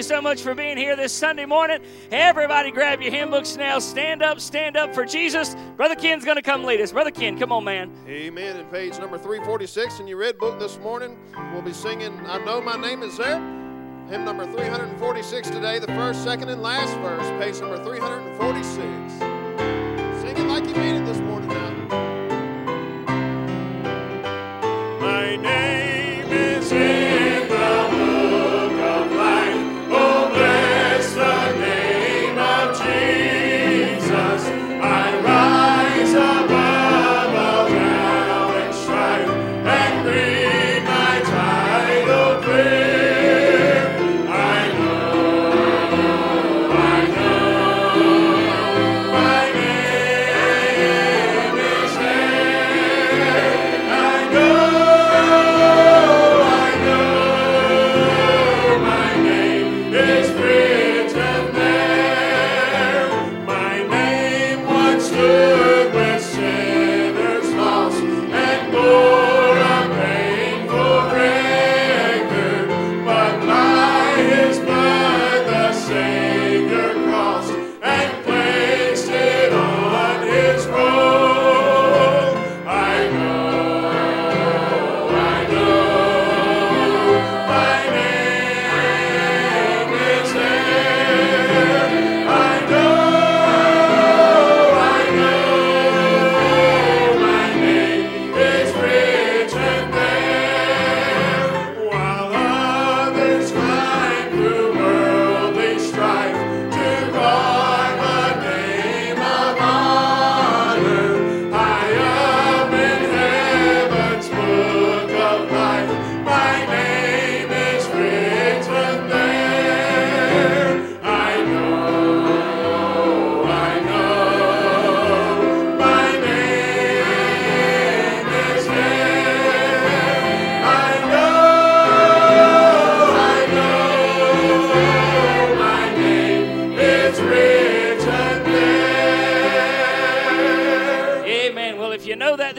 you so much for being here this Sunday morning. Everybody, grab your hymnbooks now. Stand up, stand up for Jesus. Brother Ken's going to come lead us. Brother Ken, come on, man. Amen. And page number 346 in your red book this morning, we'll be singing, I Know My Name Is There. Hymn number 346 today, the first, second, and last verse, page number 346. Sing it like you mean it.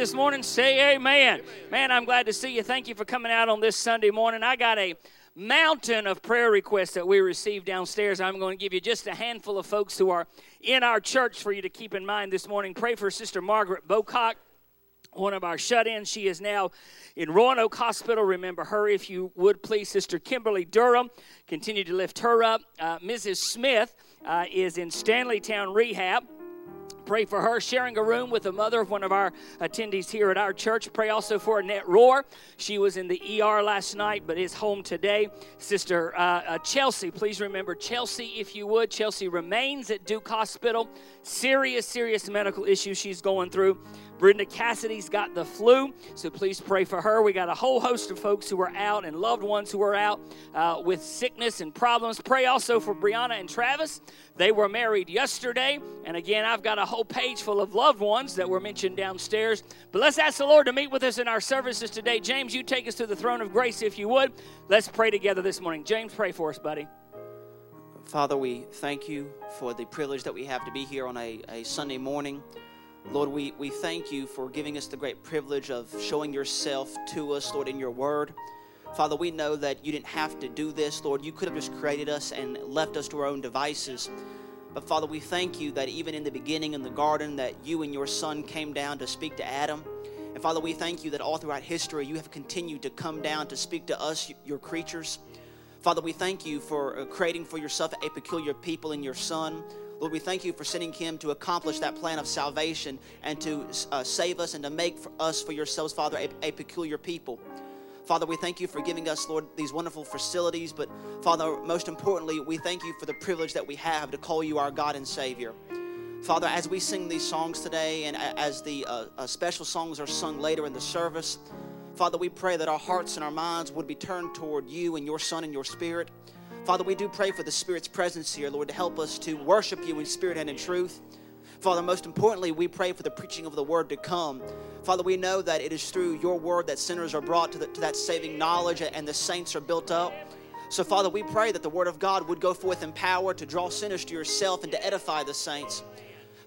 This morning? Say amen. Man, I'm glad to see you. Thank you for coming out on this Sunday morning. I got a mountain of prayer requests that we received downstairs. I'm going to give you just a handful of folks who are in our church for you to keep in mind this morning. Pray for Sister Margaret Bocock one of our shut ins. She is now in Roanoke Hospital. Remember her if you would, please. Sister Kimberly Durham, continue to lift her up. Uh, Mrs. Smith uh, is in Stanleytown Rehab. Pray for her sharing a room with the mother of one of our attendees here at our church. Pray also for Annette Rohr. She was in the ER last night but is home today. Sister uh, uh, Chelsea, please remember Chelsea if you would. Chelsea remains at Duke Hospital. Serious, serious medical issues she's going through. Brenda Cassidy's got the flu, so please pray for her. We got a whole host of folks who are out and loved ones who are out uh, with sickness and problems. Pray also for Brianna and Travis. They were married yesterday, and again, I've got a whole page full of loved ones that were mentioned downstairs. But let's ask the Lord to meet with us in our services today. James, you take us to the throne of grace if you would. Let's pray together this morning. James, pray for us, buddy. Father, we thank you for the privilege that we have to be here on a, a Sunday morning. Lord, we, we thank you for giving us the great privilege of showing yourself to us, Lord, in your word. Father, we know that you didn't have to do this, Lord. You could have just created us and left us to our own devices. But Father, we thank you that even in the beginning in the garden that you and your son came down to speak to Adam. And Father, we thank you that all throughout history you have continued to come down to speak to us, your creatures. Father, we thank you for uh, creating for yourself a peculiar people in your son. Lord, we thank you for sending him to accomplish that plan of salvation and to uh, save us and to make for us for yourselves, Father, a, a peculiar people. Father, we thank you for giving us, Lord, these wonderful facilities. But Father, most importantly, we thank you for the privilege that we have to call you our God and Savior. Father, as we sing these songs today and as the uh, uh, special songs are sung later in the service, Father, we pray that our hearts and our minds would be turned toward you and your Son and your Spirit. Father, we do pray for the Spirit's presence here, Lord, to help us to worship you in spirit and in truth. Father, most importantly, we pray for the preaching of the word to come. Father, we know that it is through your word that sinners are brought to, the, to that saving knowledge and the saints are built up. So, Father, we pray that the word of God would go forth in power to draw sinners to yourself and to edify the saints.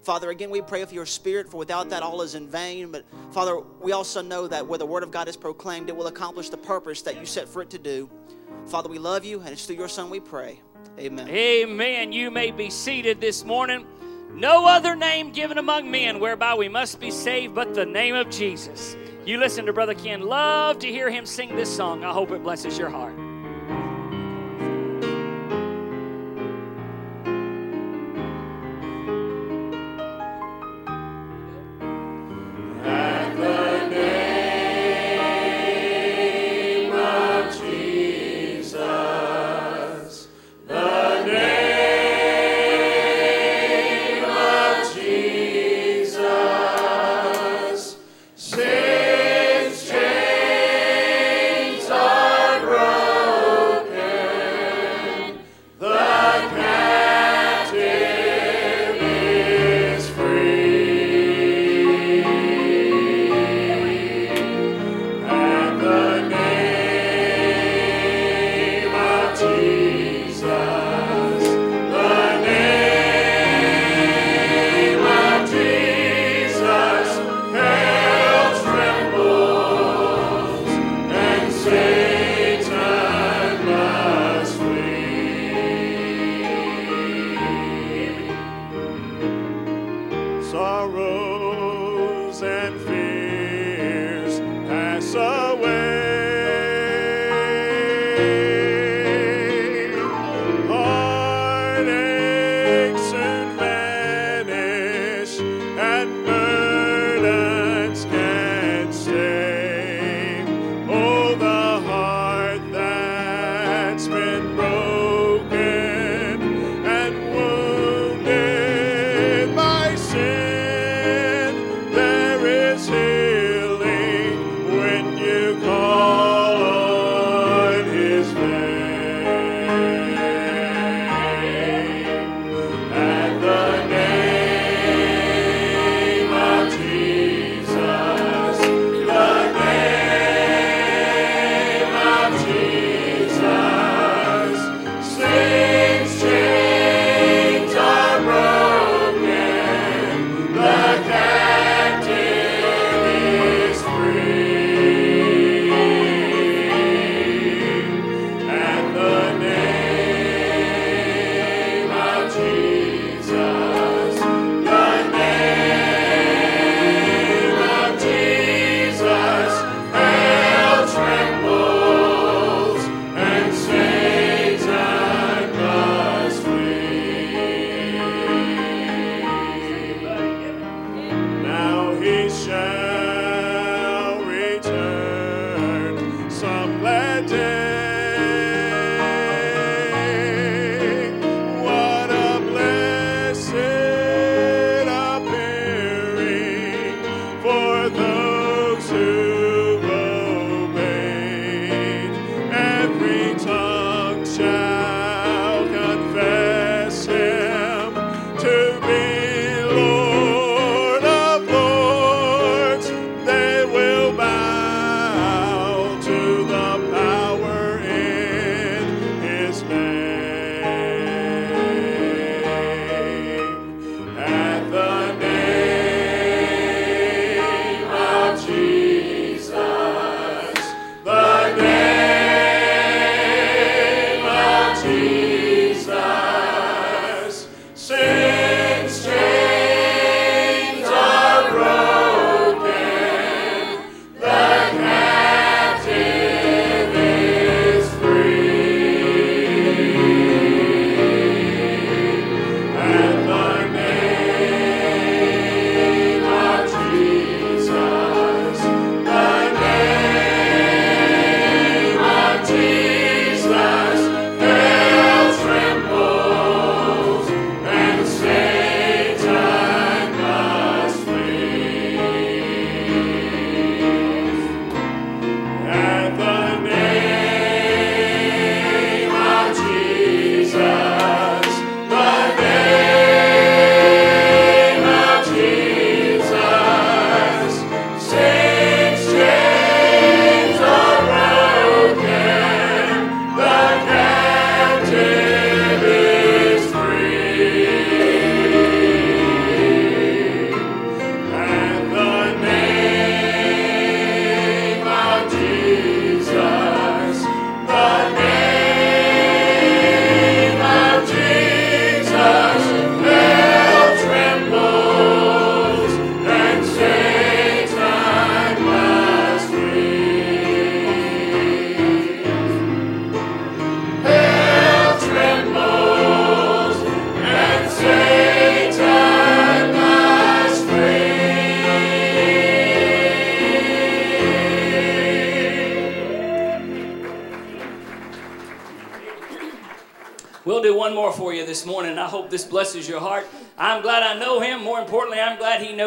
Father, again, we pray for your spirit, for without that, all is in vain. But, Father, we also know that where the word of God is proclaimed, it will accomplish the purpose that you set for it to do. Father, we love you, and it's through your Son we pray. Amen. Amen. You may be seated this morning. No other name given among men whereby we must be saved but the name of Jesus. You listen to Brother Ken. Love to hear him sing this song. I hope it blesses your heart.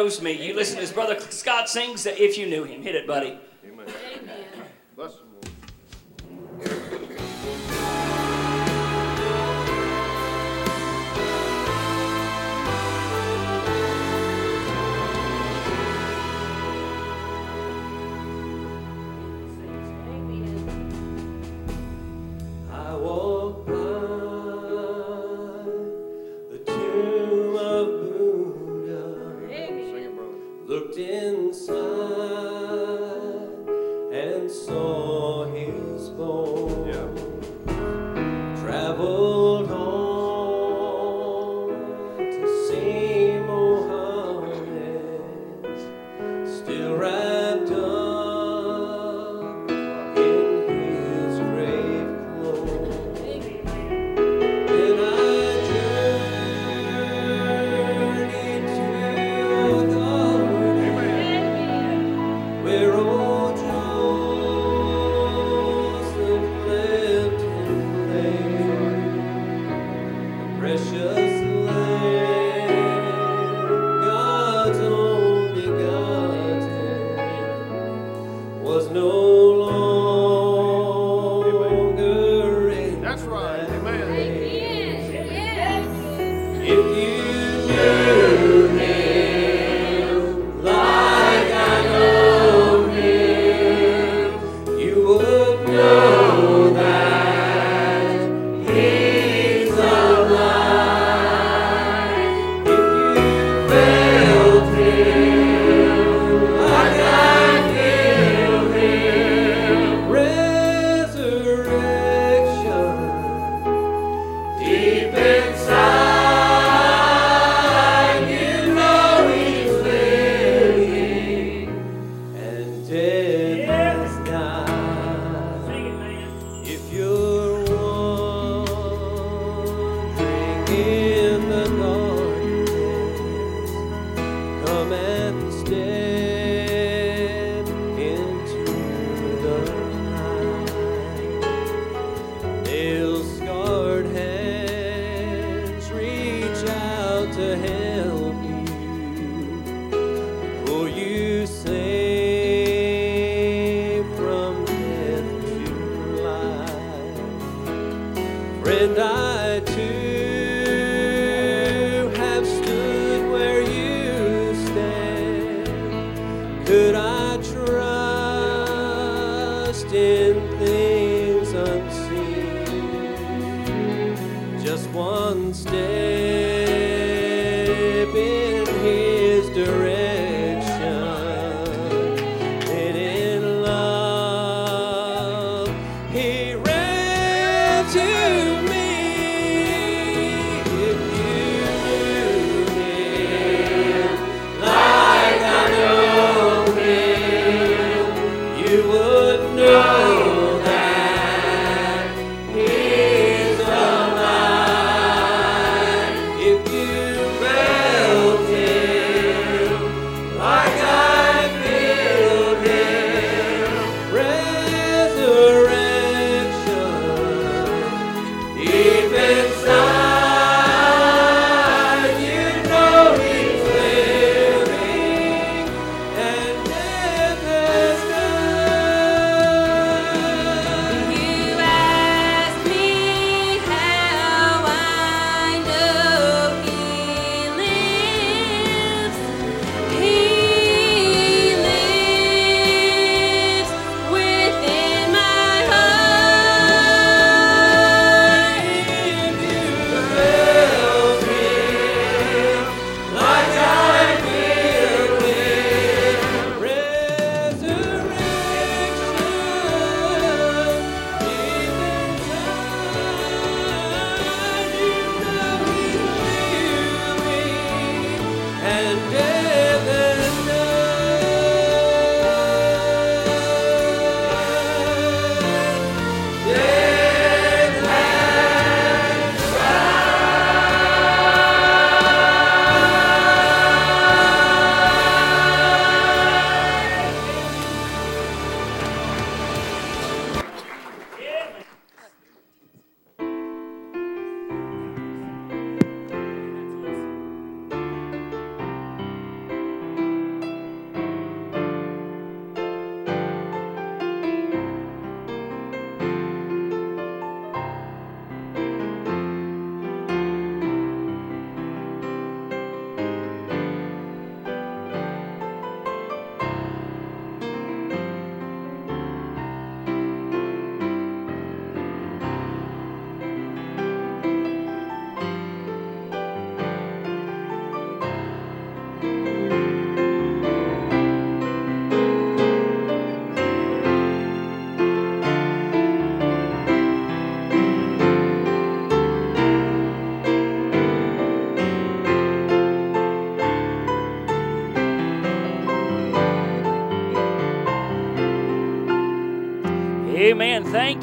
knows me. You listen to his brother Scott sings that if you knew him. Hit it, buddy. Amen. Amen. Bless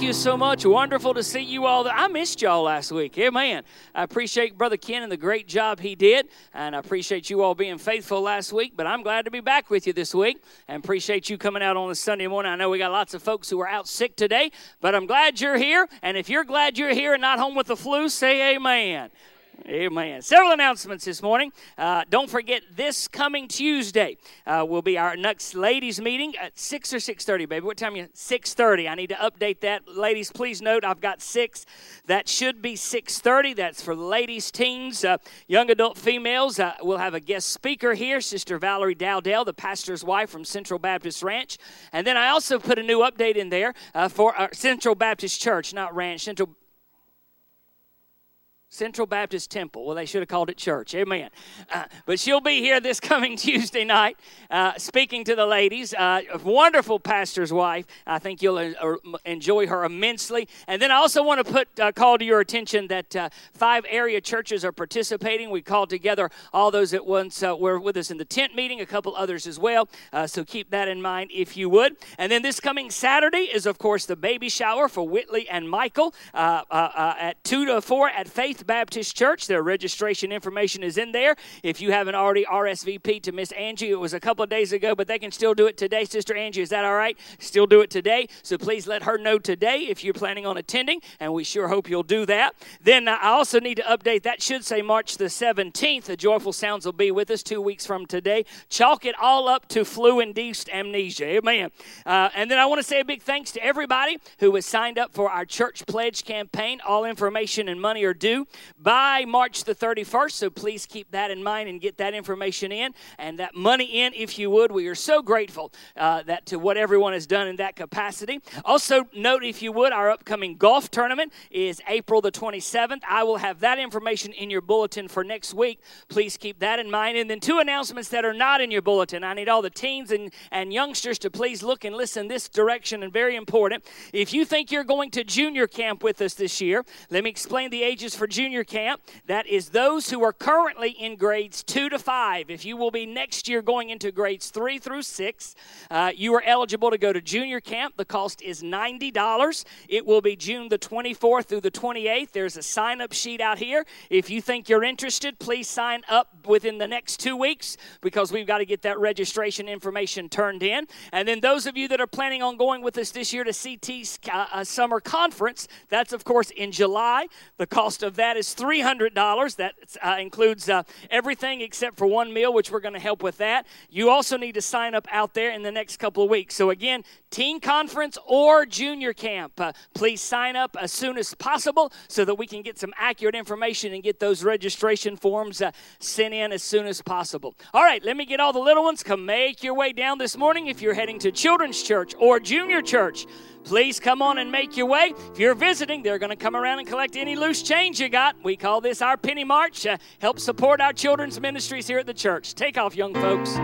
you so much. Wonderful to see you all. I missed y'all last week. Amen. I appreciate Brother Ken and the great job he did, and I appreciate you all being faithful last week. But I'm glad to be back with you this week, and appreciate you coming out on a Sunday morning. I know we got lots of folks who are out sick today, but I'm glad you're here. And if you're glad you're here and not home with the flu, say Amen. Amen. Several announcements this morning. Uh, don't forget this coming Tuesday uh, will be our next ladies meeting at six or six thirty, baby. What time? You six thirty. I need to update that, ladies. Please note I've got six. That should be six thirty. That's for ladies, teens, uh, young adult females. Uh, we'll have a guest speaker here, Sister Valerie Dowdell, the pastor's wife from Central Baptist Ranch. And then I also put a new update in there uh, for our Central Baptist Church, not Ranch. Central Central Baptist Temple. Well, they should have called it church. Amen. Uh, but she'll be here this coming Tuesday night uh, speaking to the ladies. Uh, a wonderful pastor's wife. I think you'll uh, enjoy her immensely. And then I also want to put uh, call to your attention that uh, five area churches are participating. We called together all those that once were with us in the tent meeting, a couple others as well. so keep that in mind if you would. And then this coming Saturday is, of course, the baby shower for Whitley and Michael at 2 to 4 at Faith Baptist Church. Their registration information is in there. If you haven't already RSVP to Miss Angie, it was a couple of days ago, but they can still do it today. Sister Angie, is that all right? Still do it today. So please let her know today if you're planning on attending, and we sure hope you'll do that. Then I also need to update that should say March the 17th. The Joyful Sounds will be with us two weeks from today. Chalk it all up to flu-induced amnesia. Amen. Uh, and then I want to say a big thanks to everybody who has signed up for our church pledge campaign. All information and money are due by March the 31st, so please keep that in mind and get that information in and that money in if you would. We are so grateful uh, that to what everyone has done in that capacity. Also, note if you would, our upcoming golf tournament is April the 27th. I will have that information in your bulletin for next week. Please keep that in mind. And then two announcements that are not in your bulletin. I need all the teens and, and youngsters to please look and listen this direction and very important. If you think you're going to junior camp with us this year, let me explain the ages for junior camp. That is those who are currently in grades two to five. If you will be next year going into grades three through six, uh, you are eligible to go to junior camp. The cost is $90. It will be June the 24th through the 28th. There's a sign up sheet out here. If you think you're interested, please sign up within the next two weeks because we've got to get that registration information turned in. And then those of you that are planning on going with us this year to CT's uh, uh, summer conference, that's of course in July. The cost of that is $300. That uh, includes uh, everything except for one meal, which we're going to help with that. You also need to sign up out there in the next couple of weeks. So again, teen conference or junior camp, uh, please sign up as soon as possible so that we can get some accurate information and get those registration forms uh, sent in as soon as possible. All right, let me get all the little ones. Come make your way down this morning if you're heading to children's church or junior church. Please come on and make your way. If you're visiting, they're going to come around and collect any loose change you got. We call this our penny march. Uh, help support our children's ministries here at the church. Take off, young folks.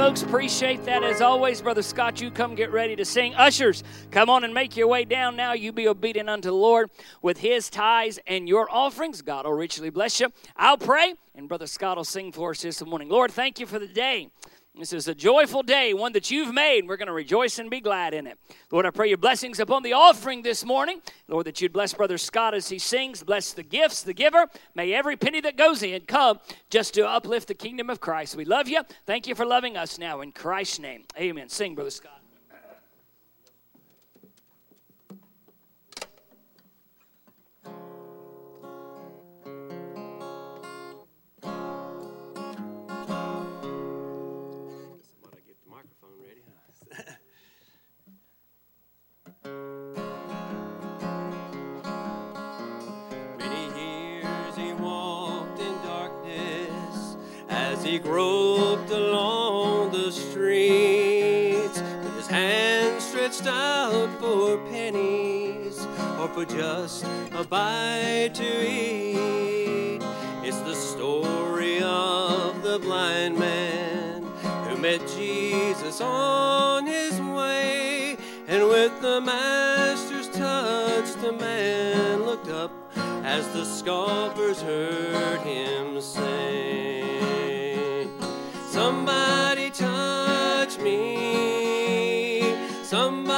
Folks. Appreciate that as always. Brother Scott, you come get ready to sing. Ushers, come on and make your way down now. You be obedient unto the Lord with his tithes and your offerings. God will richly bless you. I'll pray, and Brother Scott will sing for us this morning. Lord, thank you for the day. This is a joyful day, one that you've made. We're going to rejoice and be glad in it. Lord, I pray your blessings upon the offering this morning. Lord, that you'd bless Brother Scott as he sings. Bless the gifts, the giver. May every penny that goes in come just to uplift the kingdom of Christ. We love you. Thank you for loving us now. In Christ's name, amen. Sing, Brother Scott. He walked in darkness as he groped along the streets with his hands stretched out for pennies or for just a bite to eat. It's the story of the blind man who met Jesus on his way, and with the master's touch, the man looked up as the scoffers heard him say, Somebody touch me, somebody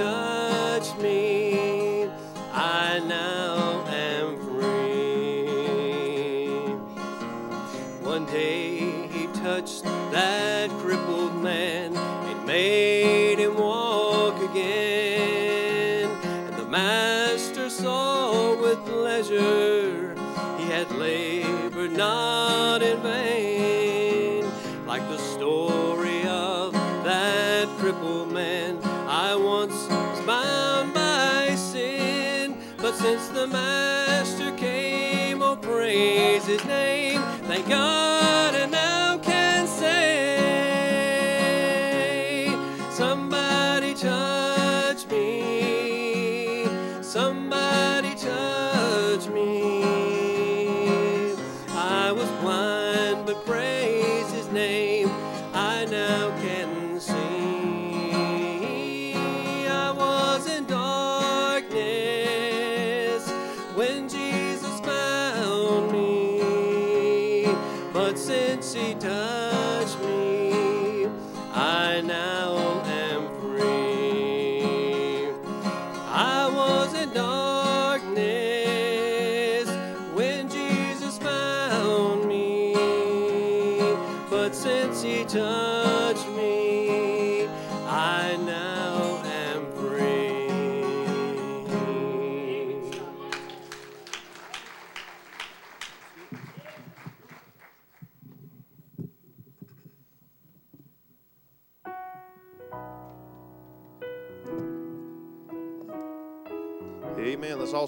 since master came, oh praise his name. Thank God, and now can say, Somebody touch me, somebody touch me. I was blind,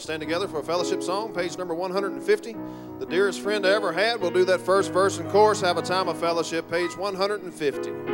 stand together for a fellowship song, page number 150. The dearest friend I ever had. We'll do that first verse and chorus, have a time of fellowship, page 150.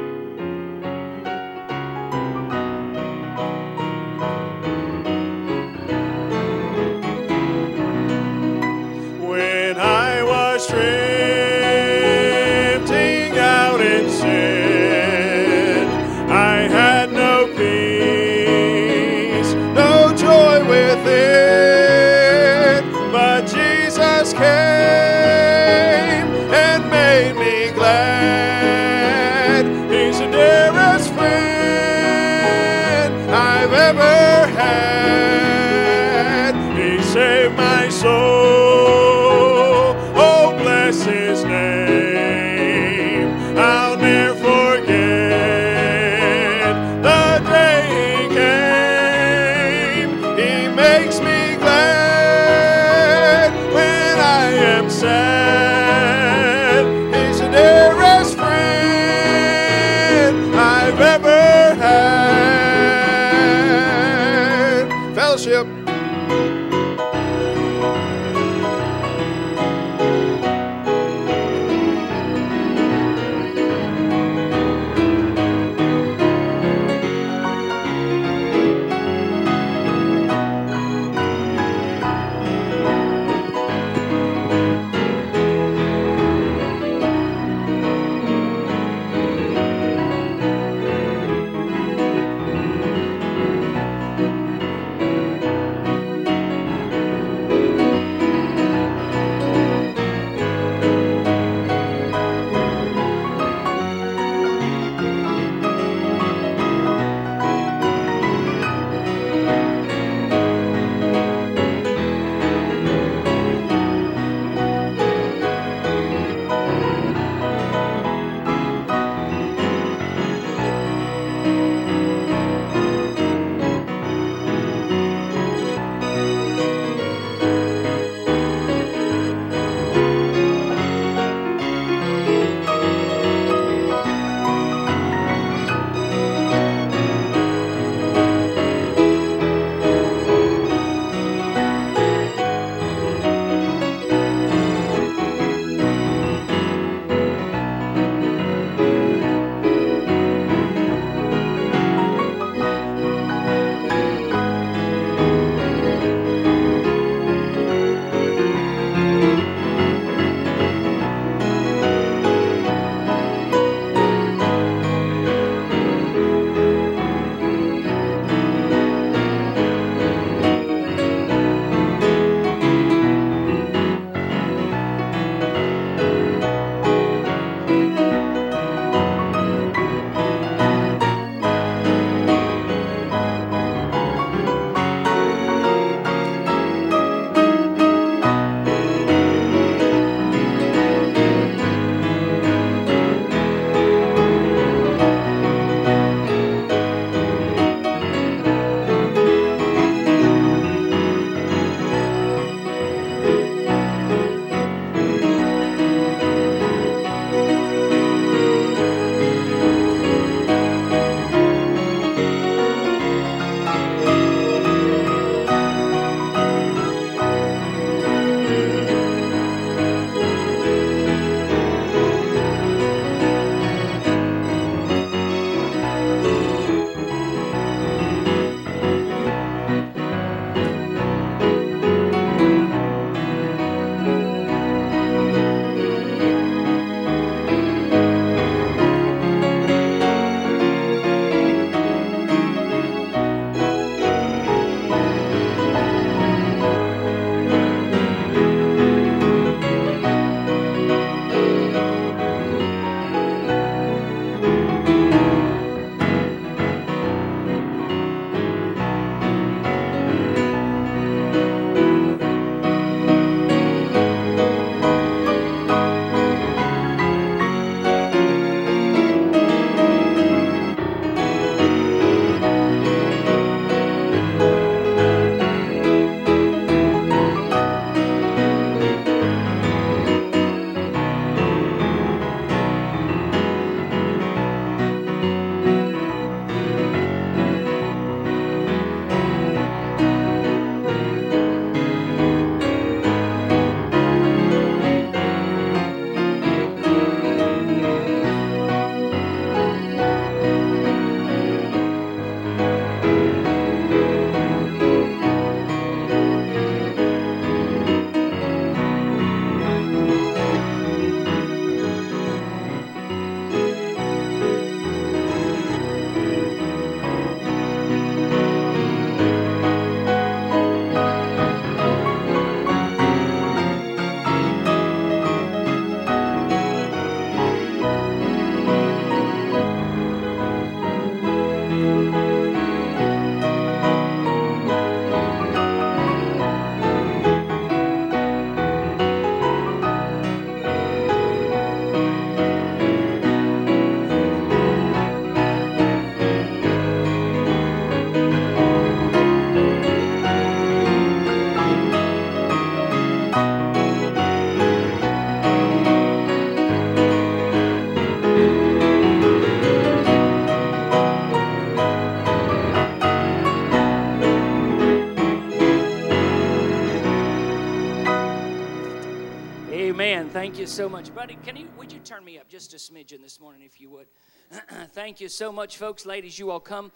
Thank you so much, buddy. Can you would you turn me up just a smidgen this morning, if you would? Thank you so much, folks. Ladies, you all come.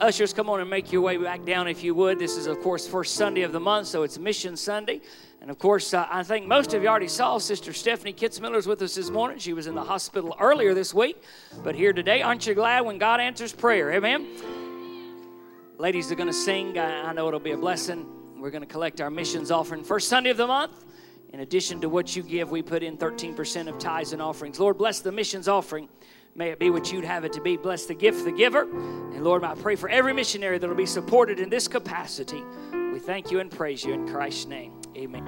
Ushers, come on and make your way back down, if you would. This is, of course, first Sunday of the month, so it's Mission Sunday. And of course, uh, I think most of you already saw Sister Stephanie Kitzmiller's with us this morning. She was in the hospital earlier this week, but here today. Aren't you glad when God answers prayer? Amen. Ladies are going to sing. I, I know it'll be a blessing. We're going to collect our missions offering first Sunday of the month. In addition to what you give, we put in 13% of tithes and offerings. Lord, bless the missions offering. May it be what you'd have it to be. Bless the gift, the giver. And Lord, I pray for every missionary that will be supported in this capacity. We thank you and praise you in Christ's name. Amen.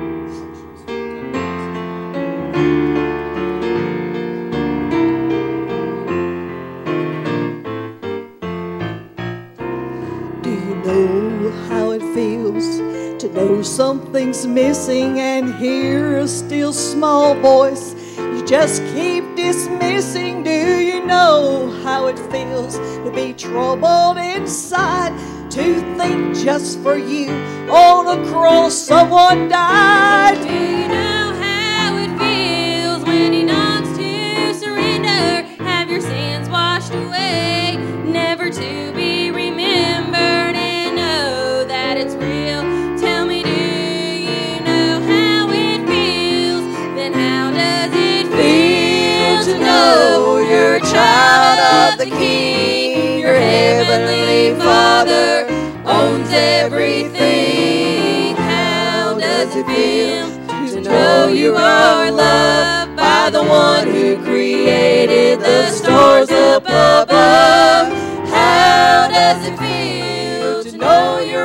Do you know how it feels know something's missing and hear a still small voice you just keep dismissing? Do you know how it feels to be troubled inside? To think just for you on a cross someone died. King? Your heavenly Father owns everything. How does it feel to know you are loved by the one who created the stars up above? How does it feel to know you're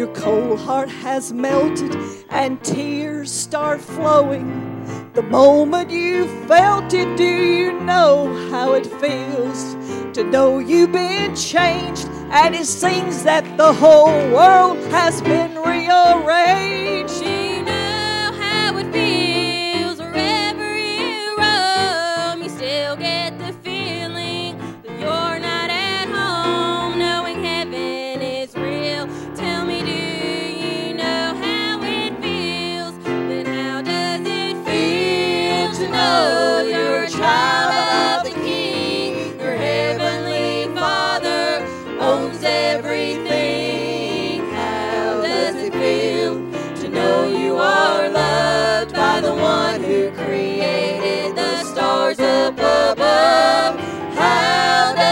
your cold heart has melted and tears start flowing? The moment you felt it, do you know how it feels to know you've been changed and it seems that the whole world has been rearranged?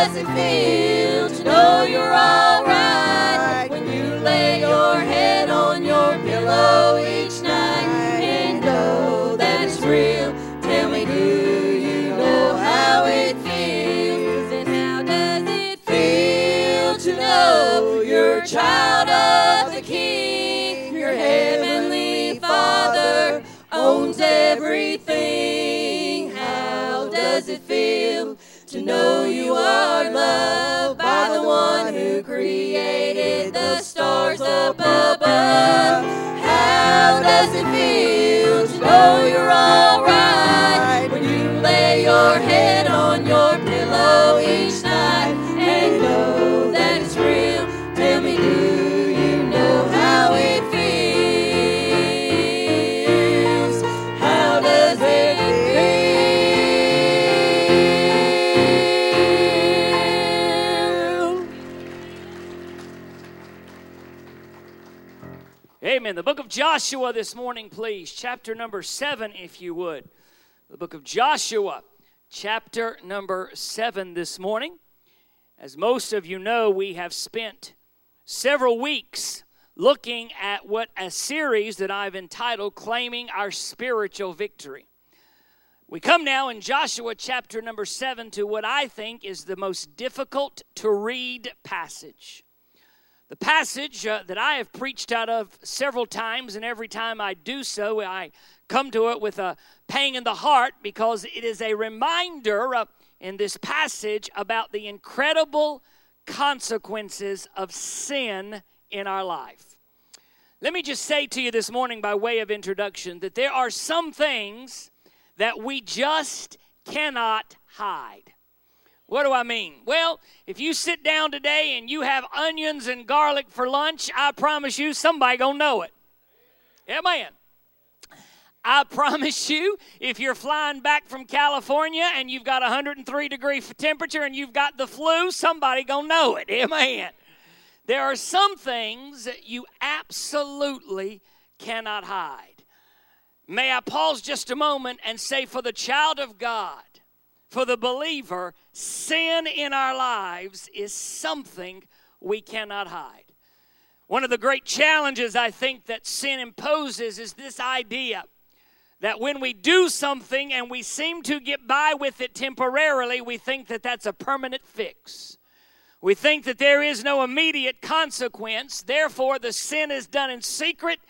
Does it feel to know you're alright when you lay your head on your pillow each night and know that it's real? Tell me, do you know how it feels? And how does it feel to know you're a child of created the stars up above? How does it feel to know you're alright when you lay your head on your The book of Joshua this morning, please. Chapter number seven, if you would. The book of Joshua, chapter number seven this morning. As most of you know, we have spent several weeks looking at what a series that I've entitled Claiming Our Spiritual Victory. We come now in Joshua chapter number seven to what I think is the most difficult to read passage. The passage uh, that I have preached out of several times, and every time I do so, I come to it with a pang in the heart because it is a reminder uh, in this passage about the incredible consequences of sin in our life. Let me just say to you this morning, by way of introduction, that there are some things that we just cannot hide. What do I mean? Well, if you sit down today and you have onions and garlic for lunch, I promise you somebody gonna know it. Amen. I promise you, if you're flying back from California and you've got 103 degree temperature and you've got the flu, somebody gonna know it. Amen. There are some things that you absolutely cannot hide. May I pause just a moment and say, for the child of God, for the believer, sin in our lives is something we cannot hide. One of the great challenges I think that sin imposes is this idea that when we do something and we seem to get by with it temporarily, we think that that's a permanent fix. We think that there is no immediate consequence. Therefore, the sin is done in secret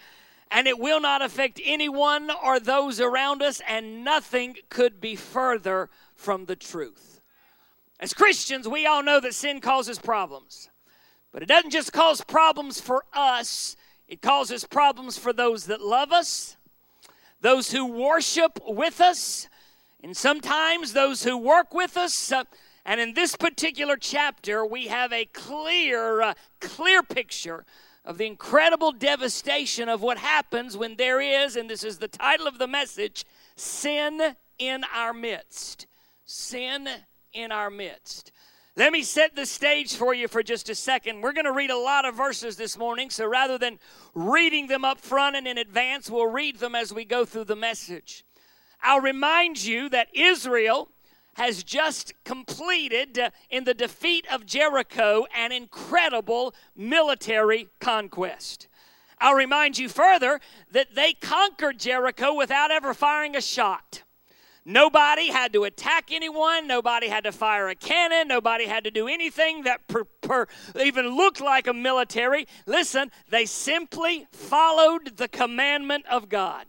and it will not affect anyone or those around us, and nothing could be further from the truth. As Christians, we all know that sin causes problems. But it doesn't just cause problems for us, it causes problems for those that love us, those who worship with us, and sometimes those who work with us. Uh, and in this particular chapter, we have a clear, uh, clear picture of the incredible devastation of what happens when there is, and this is the title of the message, sin in our midst. Sin in our midst. Let me set the stage for you for just a second. We're going to read a lot of verses this morning, so rather than reading them up front and in advance, we'll read them as we go through the message. I'll remind you that Israel has just completed uh, in the defeat of Jericho an incredible military conquest. I'll remind you further that they conquered Jericho without ever firing a shot. Nobody had to attack anyone. Nobody had to fire a cannon. Nobody had to do anything that per, per, even looked like a military. Listen, they simply followed the commandment of God.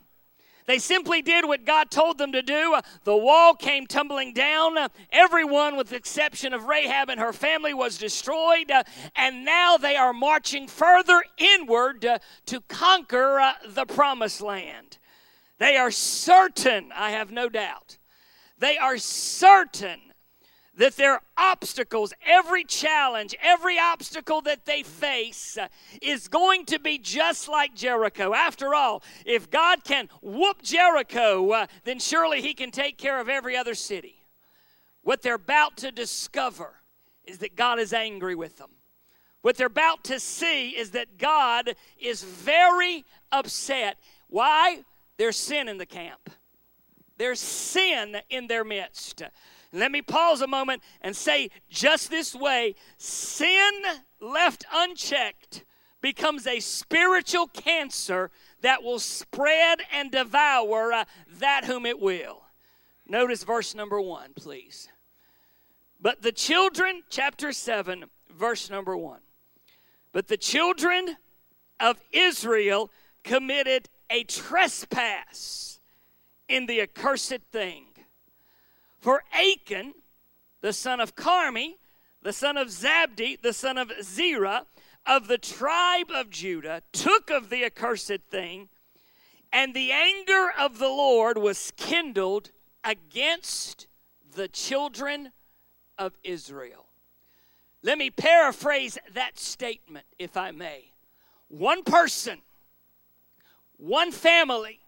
They simply did what God told them to do. Uh, the wall came tumbling down. Uh, everyone, with the exception of Rahab and her family, was destroyed. Uh, and now they are marching further inward to conquer uh, the promised land. They are certain, I have no doubt, they are certain that their obstacles, every challenge, every obstacle that they face uh, is going to be just like Jericho. After all, if God can whoop Jericho, uh, then surely He can take care of every other city. What they're about to discover is that God is angry with them. What they're about to see is that God is very upset. Why? There's sin in the camp. There's sin in their midst. Let me pause a moment and say just this way sin left unchecked becomes a spiritual cancer that will spread and devour uh, that whom it will. Notice verse number one, please. But the children, chapter 7, verse number 1. But the children of Israel committed a trespass in the accursed thing. For Achan, the son of Carmi, the son of Zabdi, the son of Zerah, of the tribe of Judah, took of the accursed thing, and the anger of the Lord was kindled against the children of Israel. Let me paraphrase that statement, if I may. One person, one family,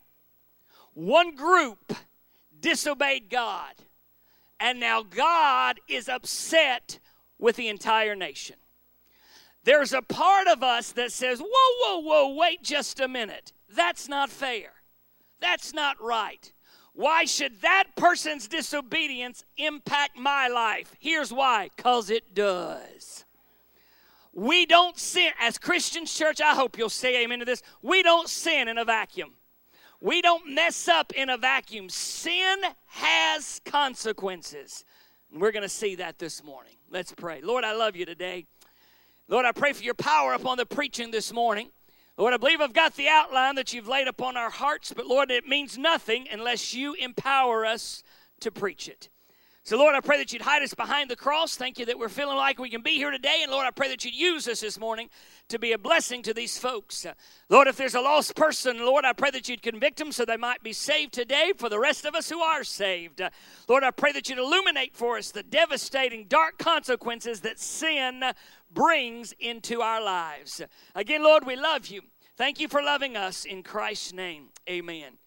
one group disobeyed God and now God is upset with the entire nation. There's a part of us that says, Whoa, whoa, whoa, wait just a minute. That's not fair. That's not right. Why should that person's disobedience impact my life? Here's why because it does. We don't sin, as Christians, church, I hope you'll say amen to this. We don't sin in a vacuum. We don't mess up in a vacuum. Sin has consequences. And we're going to see that this morning. Let's pray. Lord, I love you today. Lord, I pray for your power upon the preaching this morning. Lord, I believe I've got the outline that you've laid upon our hearts, but Lord, it means nothing unless you empower us to preach it. So, Lord, I pray that you'd hide us behind the cross. Thank you that we're feeling like we can be here today. And, Lord, I pray that you'd use us this morning to be a blessing to these folks. Lord, if there's a lost person, Lord, I pray that you'd convict them so they might be saved today for the rest of us who are saved. Lord, I pray that you'd illuminate for us the devastating, dark consequences that sin brings into our lives. Again, Lord, we love you. Thank you for loving us. In Christ's name, amen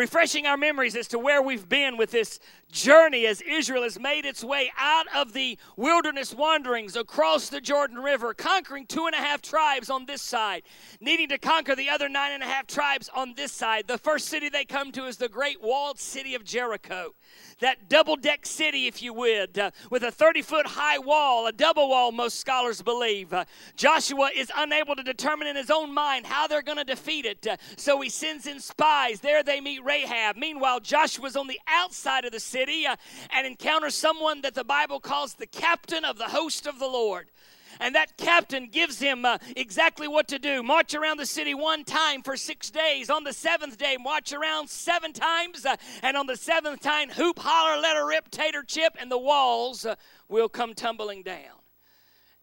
refreshing our memories as to where we've been with this journey as Israel has made its way out of the wilderness wanderings across the Jordan River, conquering two and a half tribes on this side, needing to conquer the other nine and a half tribes on this side. The first city they come to is the great walled city of Jericho that double deck city, if you would, uh, with a 30 foot high wall, a double wall, most scholars believe. Uh, Joshua is unable to determine in his own mind how they're going to defeat it, uh, so he sends in spies. There they meet Rahab. Meanwhile, Joshua's on the outside of the city uh, and encounters someone that the Bible calls the captain of the host of the Lord and that captain gives him uh, exactly what to do march around the city one time for six days. On the seventh day, march around seven times, uh, and on the seventh time, hoop, holler, let her rip, tater chip, and the walls uh, will come tumbling down.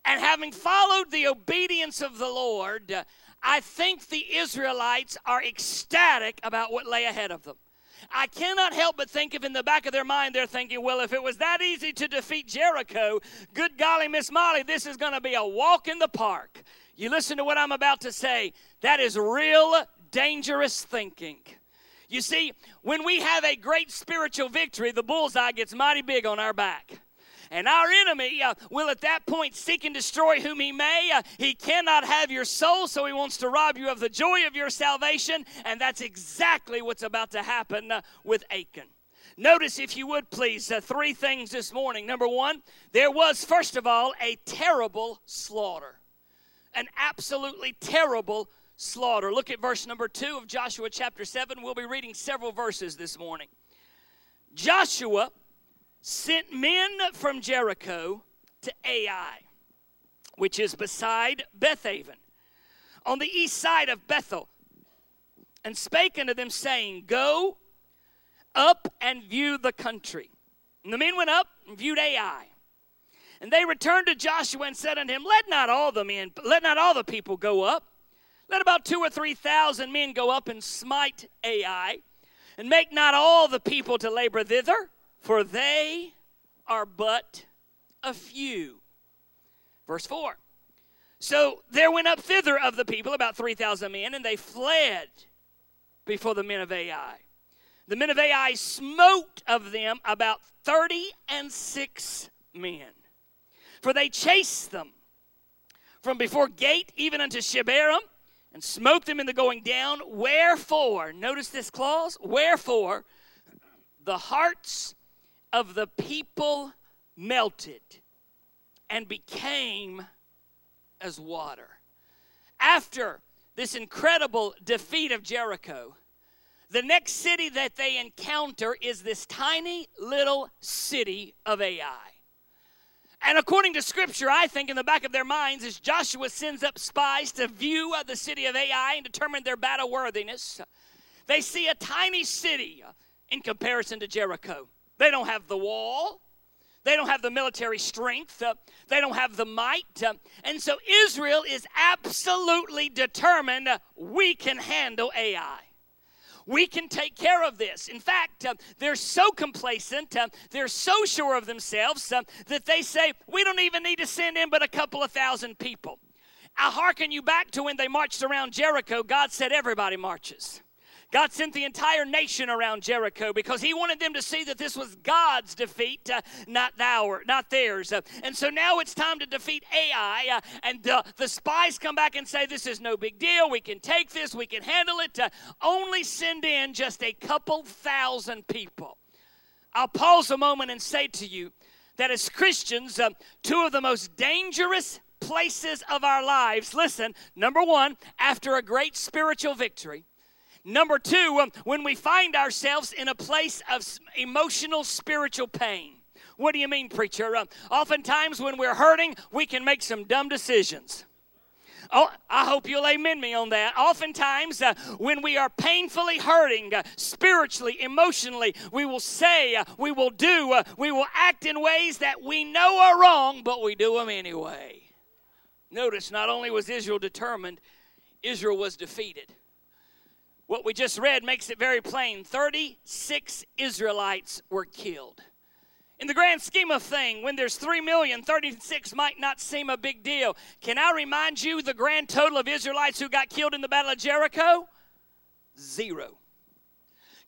And having followed the obedience of the Lord, uh, I think the Israelites are ecstatic about what lay ahead of them. I cannot help but think if in the back of their mind they're thinking, well, if it was that easy to defeat Jericho, good golly, Miss Molly, this is going to be a walk in the park. You listen to what I'm about to say. That is real dangerous thinking. You see, when we have a great spiritual victory, the bullseye gets mighty big on our back. And our enemy uh, will at that point seek and destroy whom he may. Uh, he cannot have your soul, so he wants to rob you of the joy of your salvation. And that's exactly what's about to happen uh, with Achan. Notice, if you would please, uh, three things this morning. Number one, there was, first of all, a terrible slaughter. An absolutely terrible slaughter. Look at verse number two of Joshua chapter 7. We'll be reading several verses this morning. Joshua sent men from Jericho to Ai, which is beside Bethaven, on the east side of Bethel, and spake unto them, saying, Go up and view the country. And the men went up and viewed Ai. And they returned to Joshua and said unto him, Let not all the men, let not all the people go up. Let about two or three thousand men go up and smite Ai, and make not all the people to labor thither for they are but a few. Verse 4. So there went up thither of the people about 3,000 men, and they fled before the men of Ai. The men of Ai smote of them about 30 and six men. For they chased them from before gate even unto Shebarim, and smote them in the going down. Wherefore, notice this clause, wherefore the hearts of the people melted and became as water. After this incredible defeat of Jericho, the next city that they encounter is this tiny little city of Ai. And according to scripture, I think in the back of their minds, as Joshua sends up spies to view the city of Ai and determine their battle worthiness, they see a tiny city in comparison to Jericho. They don't have the wall. They don't have the military strength. Uh, they don't have the might. Uh, and so Israel is absolutely determined uh, we can handle Ai. We can take care of this. In fact, uh, they're so complacent, uh, they're so sure of themselves uh, that they say, we don't even need to send in but a couple of thousand people. I hearken you back to when they marched around Jericho. God said, everybody marches. God sent the entire nation around Jericho because he wanted them to see that this was God's defeat, uh, not our, not theirs. Uh, and so now it's time to defeat Ai. Uh, and the spies come back and say, This is no big deal. We can take this, we can handle it. Uh, only send in just a couple thousand people. I'll pause a moment and say to you that as Christians, uh, two of the most dangerous places of our lives, listen, number one, after a great spiritual victory, Number two, um, when we find ourselves in a place of emotional, spiritual pain. What do you mean, preacher? Uh, oftentimes, when we're hurting, we can make some dumb decisions. Oh, I hope you'll amen me on that. Oftentimes, uh, when we are painfully hurting, uh, spiritually, emotionally, we will say, uh, we will do, uh, we will act in ways that we know are wrong, but we do them anyway. Notice, not only was Israel determined, Israel was defeated. What we just read makes it very plain 36 Israelites were killed. In the grand scheme of things, when there's 3 million, 36 might not seem a big deal. Can I remind you the grand total of Israelites who got killed in the Battle of Jericho? Zero.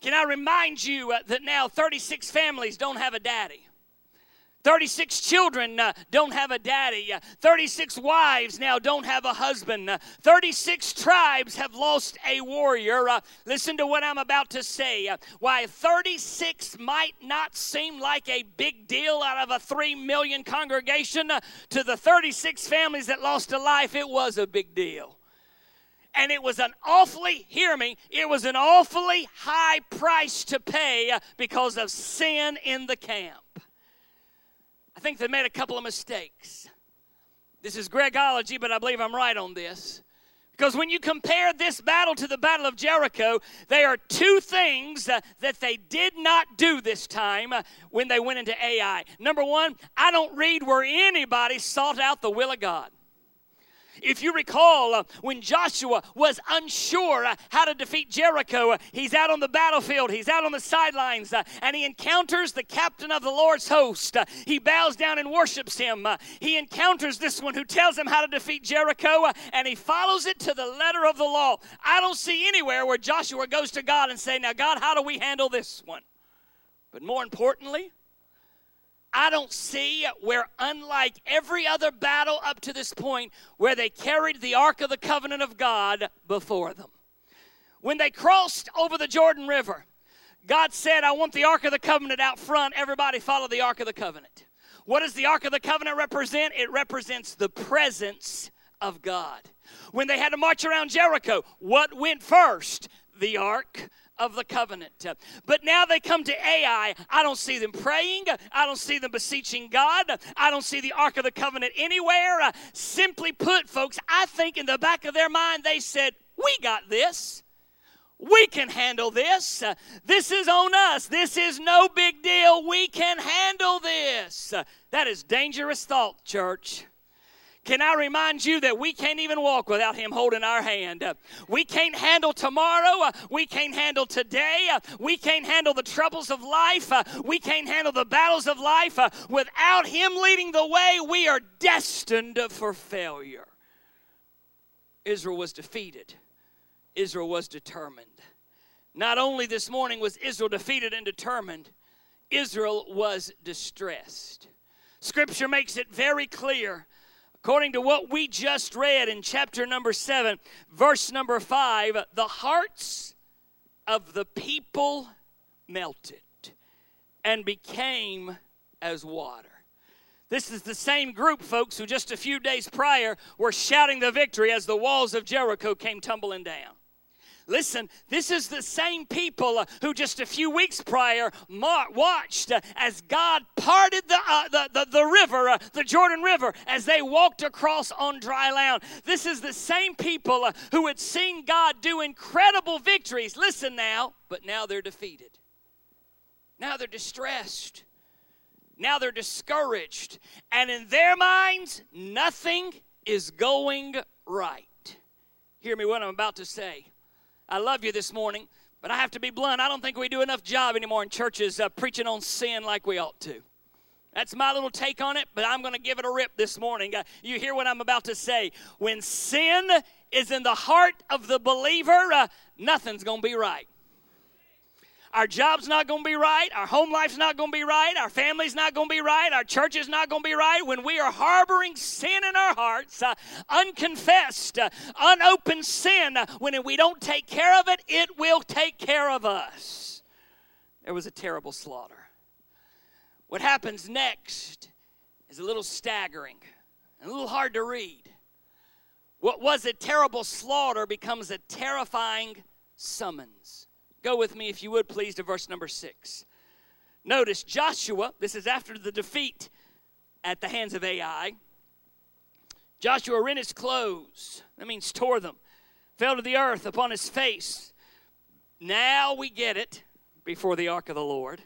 Can I remind you uh, that now 36 families don't have a daddy? 36 children uh, don't have a daddy. Uh, 36 wives now don't have a husband. Uh, 36 tribes have lost a warrior. Uh, listen to what I'm about to say. Why 36 might not seem like a big deal out of a 3 million congregation, to the 36 families that lost a life, it was a big deal. And it was an awfully, hear me, it was an awfully high price to pay because of sin in the camp. I think they made a couple of mistakes. This is Gregology, but I believe I'm right on this. Because when you compare this battle to the Battle of Jericho, there are two things uh, that they did not do this time uh, when they went into Ai. Number one, I don't read where anybody sought out the will of God. If you recall, uh, when Joshua was unsure uh, how to defeat Jericho, uh, he's out on the battlefield, he's out on the sidelines, and he encounters the captain of the Lord's host. He bows down and worships him. He encounters this one who tells him how to defeat Jericho, and he follows it to the letter of the law. I don't see anywhere where Joshua goes to God and say, "Now, God, how do we handle this one?" But more importantly, I don't see where, unlike every other battle up to this point, where they carried the Ark of the Covenant of God before them. When they crossed over the Jordan River, God said, I want the Ark of the Covenant out front. Everybody follow the Ark of the Covenant. What does the Ark of the Covenant represent? It represents the presence of God. When they had to march around Jericho, what went first? The Ark of the covenant. But now they come to Ai. I don't see them praying. I don't see them beseeching God. I don't see the Ark of the Covenant anywhere. Simply put, folks, I think in the back of their mind they said, We got this. We can handle this. This is on us. This is no big deal. We can handle this. That is dangerous thought, church. Can I remind you that we can't even walk without Him holding our hand? We can't handle tomorrow. We can't handle today. We can't handle the troubles of life. We can't handle the battles of life. Without Him leading the way, we are destined for failure. Israel was defeated, Israel was determined. Not only this morning was Israel defeated and determined, Israel was distressed. Scripture makes it very clear According to what we just read in chapter number 7, verse number 5, the hearts of the people melted and became as water. This is the same group, folks, who just a few days prior were shouting the victory as the walls of Jericho came tumbling down. Listen, this is the same people uh, who just a few weeks prior watched uh, as God parted the, uh, the, the, the, river, uh, the Jordan River, as they walked across on dry land. This is the same people uh, who had seen God do incredible victories. Listen now, but now they're defeated. Now they're distressed. Now they're discouraged. And in their minds, nothing is going right. Hear me what I'm about to say. I love you this morning, but I have to be blunt. I don't think we do enough job anymore in churches uh, preaching on sin like we ought to. That's my little take on it, but I'm going to give it a rip this morning. Uh, you hear what I'm about to say. When sin is in the heart of the believer, uh, nothing's going to be right. Our job's not going to be right. Our home life's not going to be right. Our family's not going to be right. Our church is not going to be right. When we are harboring sin in our hearts, uh, unconfessed, uh, unopened sin, uh, when we don't take care of it, it will take care of us. There was a terrible slaughter. What happens next is a little staggering, a little hard to read. What was a terrible slaughter becomes a terrifying summons. Go with me, if you would, please, to verse number six. Notice Joshua, this is after the defeat at the hands of Ai. Joshua rent his clothes. That means tore them. Fell to the earth upon his face. Now we get it before the ark of the Lord.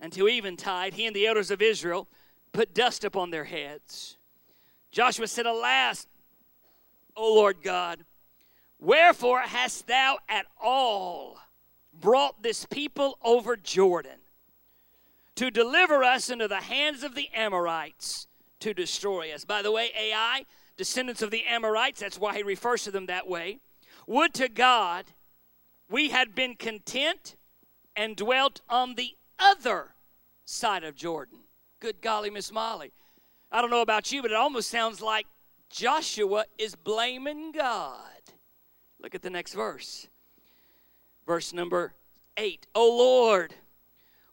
Until eventide, he and the elders of Israel put dust upon their heads. Joshua said, Alas, O Lord God, wherefore hast thou at all brought this people over Jordan to deliver us into the hands of the Amorites to destroy us? By the way, Ai, descendants of the Amorites, that's why he refers to them that way. Would to God we had been content and dwelt on the other side of Jordan. Good golly, Miss Molly. I don't know about you, but it almost sounds like Joshua is blaming God. Look at the next verse. Verse number 8. O Lord,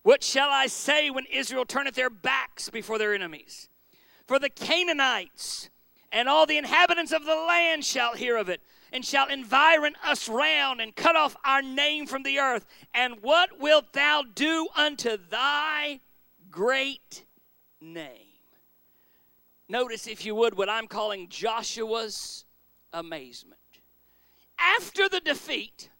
what shall I say when Israel turneth their backs before their enemies? For the Canaanites and all the inhabitants of the land shall hear of it, and shall environ us round, and cut off our name from the earth. And what wilt thou do unto thy great name? Notice, if you would, what I'm calling Joshua's amazement. After the defeat,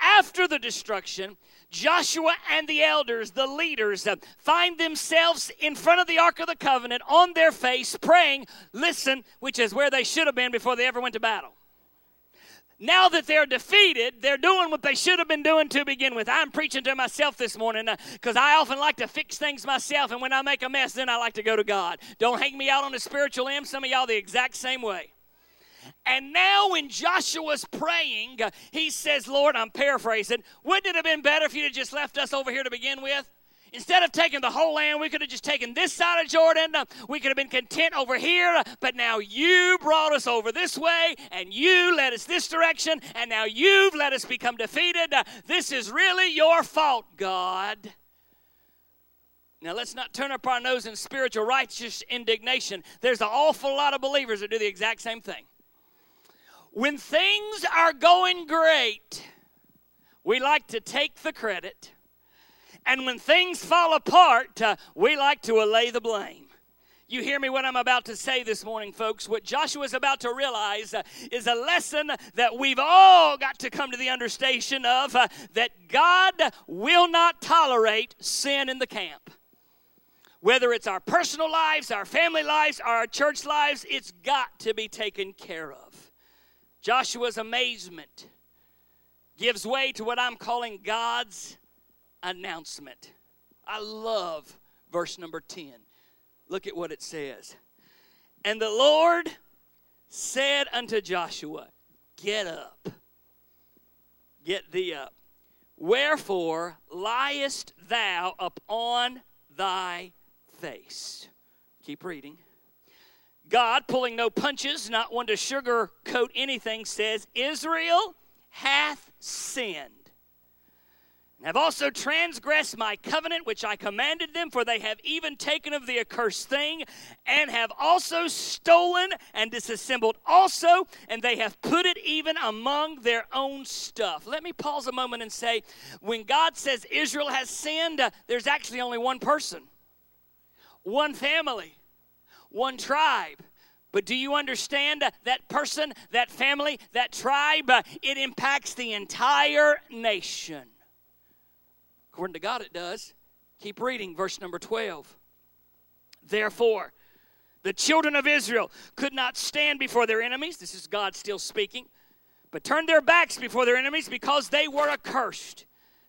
after the destruction, Joshua and the elders, the leaders, uh, find themselves in front of the Ark of the Covenant on their face, praying, listen, which is where they should have been before they ever went to battle. Now that they're defeated, they're doing what they should have been doing to begin with. I'm preaching to myself this morning because uh, I often like to fix things myself, and when I make a mess, then I like to go to God. Don't hang me out on the spiritual end. Some of y'all the exact same way. And now, when Joshua's praying, he says, Lord, I'm paraphrasing, wouldn't it have been better if you'd have just left us over here to begin with? Instead of taking the whole land, we could have just taken this side of Jordan. We could have been content over here. But now you brought us over this way, and you led us this direction, and now you've let us become defeated. This is really your fault, God. Now, let's not turn up our nose in spiritual righteous indignation. There's an awful lot of believers that do the exact same thing. When things are going great, we like to take the credit. And when things fall apart, uh, we like to allay the blame. You hear me what I'm about to say this morning, folks. What Joshua is about to realize uh, is a lesson that we've all got to come to the understanding of uh, that God will not tolerate sin in the camp. Whether it's our personal lives, our family lives, our church lives, it's got to be taken care of. Joshua's amazement gives way to what I'm calling God's announcement. I love verse number 10. Look at what it says. And the Lord said unto Joshua, Get up, get thee up. Wherefore liest thou upon thy face? Keep reading. God, pulling no punches, not one to sugarcoat anything, says, Israel hath sinned and have also transgressed my covenant which I commanded them, for they have even taken of the accursed thing, and have also stolen and disassembled also, and they have put it even among their own stuff. Let me pause a moment and say, when God says Israel has sinned, uh, there's actually only one person, one family, one tribe. But do you understand that person, that family, that tribe? It impacts the entire nation. According to God, it does. Keep reading, verse number 12. Therefore, the children of Israel could not stand before their enemies. This is God still speaking. But turned their backs before their enemies because they were accursed.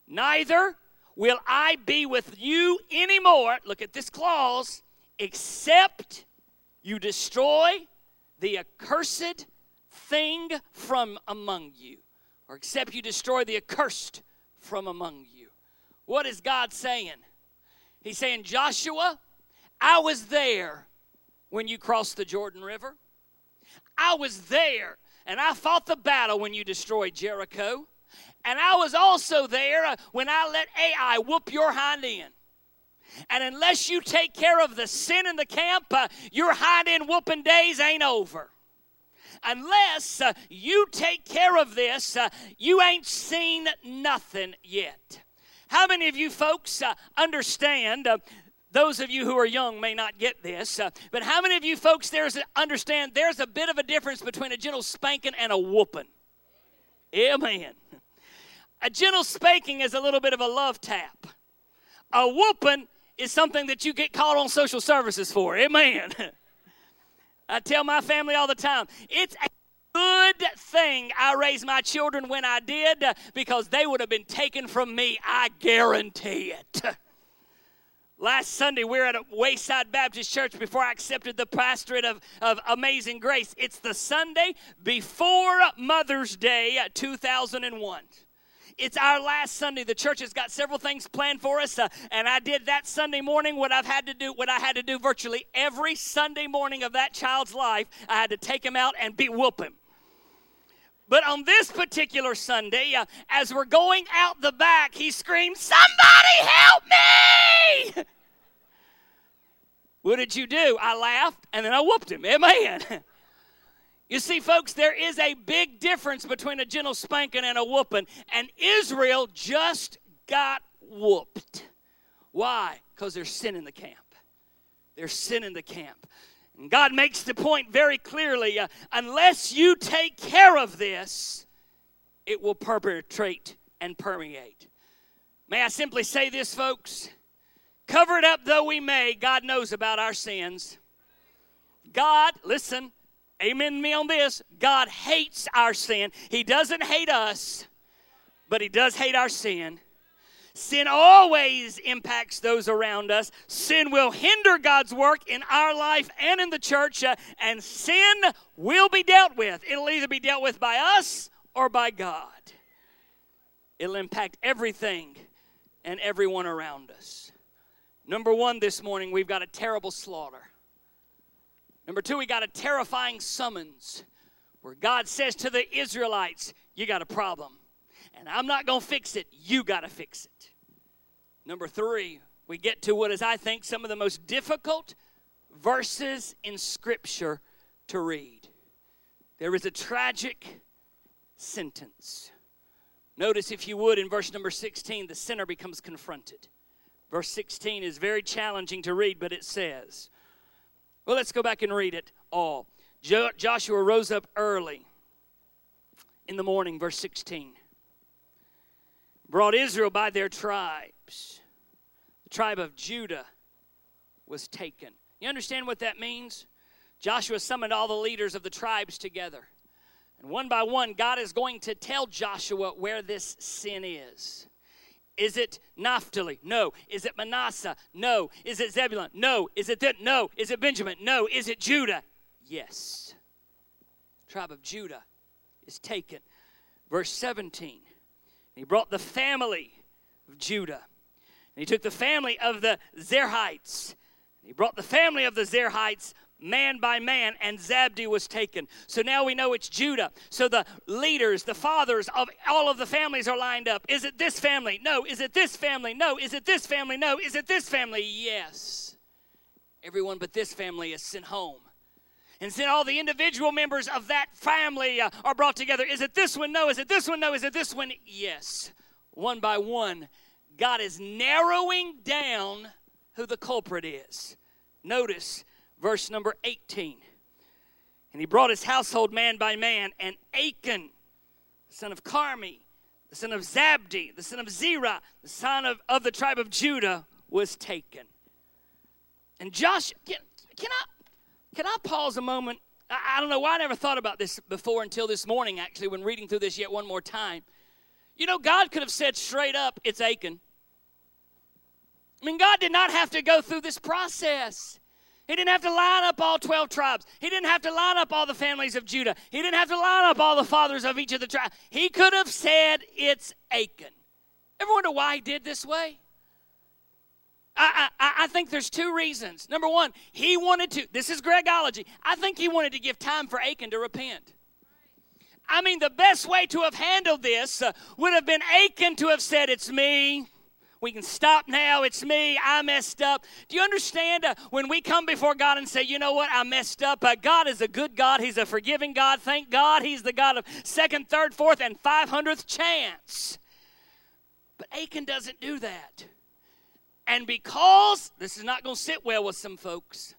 Neither will I be with you anymore. Look at this clause. Except you destroy the accursed thing from among you. Or except you destroy the accursed from among you. What is God saying? He's saying, Joshua, I was there when you crossed the Jordan River. I was there and I fought the battle when you destroyed Jericho. And I was also there uh, when I let Ai whoop your hind end. And unless you take care of the sin in the camp, uh, your hind end whooping days ain't over. Unless uh, you take care of this, uh, you ain't seen nothing yet. How many of you folks uh, understand uh, those of you who are young may not get this, uh, but how many of you folks there's understand there's a bit of a difference between a gentle spanking and a whooping? Amen. A gentle spanking is a little bit of a love tap. A whooping is something that you get called on social services for. Amen. I tell my family all the time, it's a good thing I raised my children when I did because they would have been taken from me. I guarantee it. Last Sunday, we were at a Wayside Baptist Church before I accepted the pastorate of, of Amazing Grace. It's the Sunday before Mother's Day uh, 2001 it's our last Sunday. The church has got several things planned for us, uh, and I did that Sunday morning what I've had to do, what I had to do virtually every Sunday morning of that child's life. I had to take him out and be whoop him. But on this particular Sunday, uh, as we're going out the back, he screamed, Somebody help me! What did you do? I laughed and then I whooped him. Amen. You see, folks, there is a big difference between a gentle spanking and a whooping, and Israel just got whooped. Why? Because there's sin in the camp. There's sin in the camp. And God makes the point very clearly uh, unless you take care of this, it will perpetrate and permeate. May I simply say this, folks? Covered up though we may, God knows about our sins. God, listen, amen me on this. God hates our sin. He doesn't hate us, but He does hate our sin. Sin always impacts those around us. Sin will hinder God's work in our life and in the church, uh, and sin will be dealt with. It'll either be dealt with by us or by God. It'll impact everything and everyone around us. Number one this morning, we've got a terrible slaughter. Number two, we got a terrifying summons where God says to the Israelites, You got a problem. And I'm not going to fix it. You got to fix it. Number three, we get to what is, I think, some of the most difficult verses in Scripture to read. There is a tragic sentence. Notice, if you would, in verse number 16, the sinner becomes confronted. Verse 16 is very challenging to read, but it says, well, let's go back and read it all. Jo- Joshua rose up early in the morning, verse 16. Brought Israel by their tribes. The tribe of Judah was taken. You understand what that means? Joshua summoned all the leaders of the tribes together. And one by one, God is going to tell Joshua where this sin is. Is it Naphtali? No. Is it Manasseh? No. Is it Zebulun? No. Is it that? No. Is it Benjamin? No. Is it Judah? Yes. Tribe of Judah is taken. Verse 17. He brought the family of Judah. And he took the family of the Zarhites. He brought the family of the Zarhites man by man, and Zabdi was taken. So now we know it's Judah. So the leaders, the fathers of all of the families are lined up. Is it this family? No. Is it this family? No. Is it this family? No. Is it this family? Yes. Everyone but this family is sent home. And then all the individual members of that family uh, are brought together. Is it this one? No. Is it this one? No. Is it this one? Yes. One by one, God is narrowing down who the culprit is. Notice verse number 18. And he brought his household man by man, and Achan, the son of Carmi, the son of Zabdi, the son of Zerah, the son of, of the tribe of Judah, was taken. And Josh, can, can I can I pause a moment? I, I don't know why I never thought about this before until this morning, actually, when reading through this yet one more time. You know, God could have said straight up, it's Achan. I mean, God did not have to go through this process. He didn't have to line up all 12 tribes. He didn't have to line up all the families of Judah. He didn't have to line up all the fathers of each of the tribes. He could have said, It's Achan. Ever wonder why he did this way? I, I, I think there's two reasons. Number one, he wanted to, this is Gregology, I think he wanted to give time for Achan to repent. I mean, the best way to have handled this uh, would have been Achan to have said, It's me. We can stop now. It's me. I messed up. Do you understand uh, when we come before God and say, you know what, I messed up? Uh, God is a good God. He's a forgiving God. Thank God He's the God of second, third, fourth, and five hundredth chance. But Achan doesn't do that. And because, this is not going to sit well with some folks,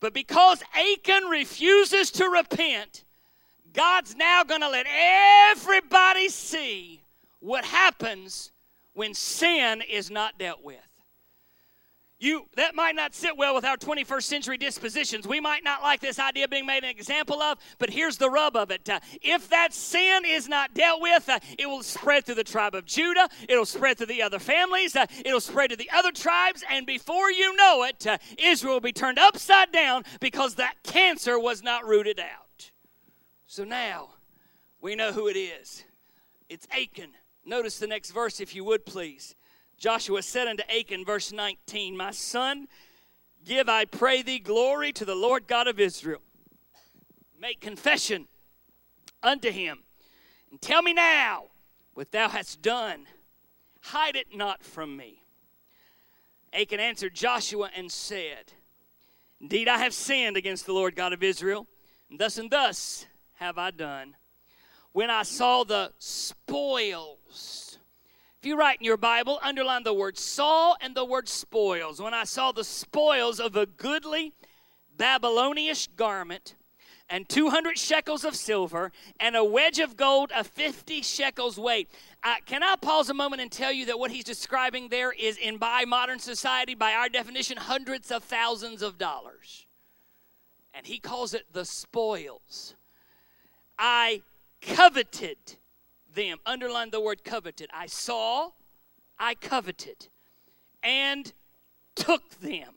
but because Achan refuses to repent, God's now going to let everybody see what happens when sin is not dealt with. You that might not sit well with our 21st century dispositions. We might not like this idea being made an example of, but here's the rub of it. Uh, if that sin is not dealt with, uh, it will spread through the tribe of Judah. It'll spread through the other families. Uh, it'll spread to the other tribes, and before you know it, uh, Israel will be turned upside down because that cancer was not rooted out. So now we know who it is. It's Achan. Notice the next verse, if you would please. Joshua said unto Achan, verse 19, My son, give, I pray thee, glory to the Lord God of Israel. Make confession unto him, and tell me now what thou hast done. Hide it not from me. Achan answered Joshua and said, Indeed, I have sinned against the Lord God of Israel, and thus and thus have I done. When I saw the spoils, if you write in your Bible, underline the word saw and the word spoils. When I saw the spoils of a goodly Babylonish garment, and 200 shekels of silver, and a wedge of gold of 50 shekels weight. Uh, can I pause a moment and tell you that what he's describing there is, in by modern society, by our definition, hundreds of thousands of dollars? And he calls it the spoils. I coveted them. Underline the word coveted. I saw, I coveted, and took them.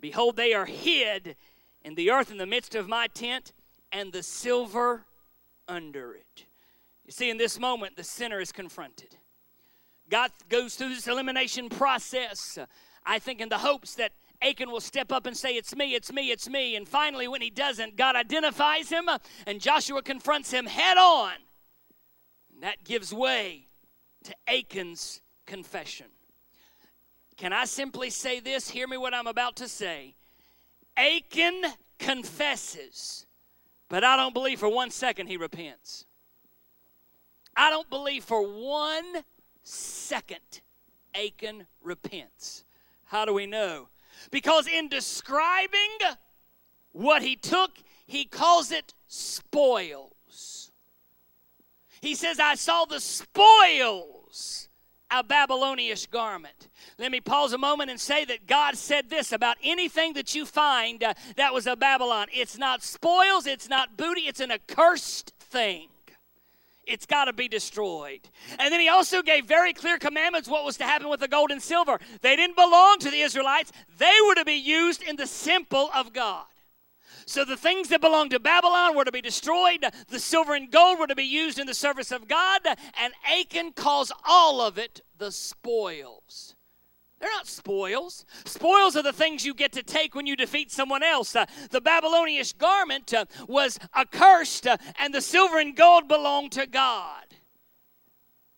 Behold, they are hid in the earth in the midst of my tent, and the silver under it. You see, in this moment, the sinner is confronted. God goes through this elimination process, I think, in the hopes that Achan will step up and say, It's me, it's me, it's me. And finally, when he doesn't, God identifies him, and Joshua confronts him head on that gives way to Achan's confession. Can I simply say this? Hear me what I'm about to say. Achan confesses, but I don't believe for one second he repents. I don't believe for one second Achan repents. How do we know? Because in describing what he took, he calls it spoils. He says, I saw the spoils a Babylonish garment. Let me pause a moment and say that God said this about anything that you find uh, that was a Babylon. It's not spoils, it's not booty, it's an accursed thing. It's got to be destroyed. And then he also gave very clear commandments what was to happen with the gold and silver. They didn't belong to the Israelites, they were to be used in the simple of God. So the things that belonged to Babylon were to be destroyed, the silver and gold were to be used in the service of God, and Achan calls all of it the spoils. They're not spoils. Spoils are the things you get to take when you defeat someone else. Uh, the Babylonian garment uh, was accursed, uh, and the silver and gold belonged to God.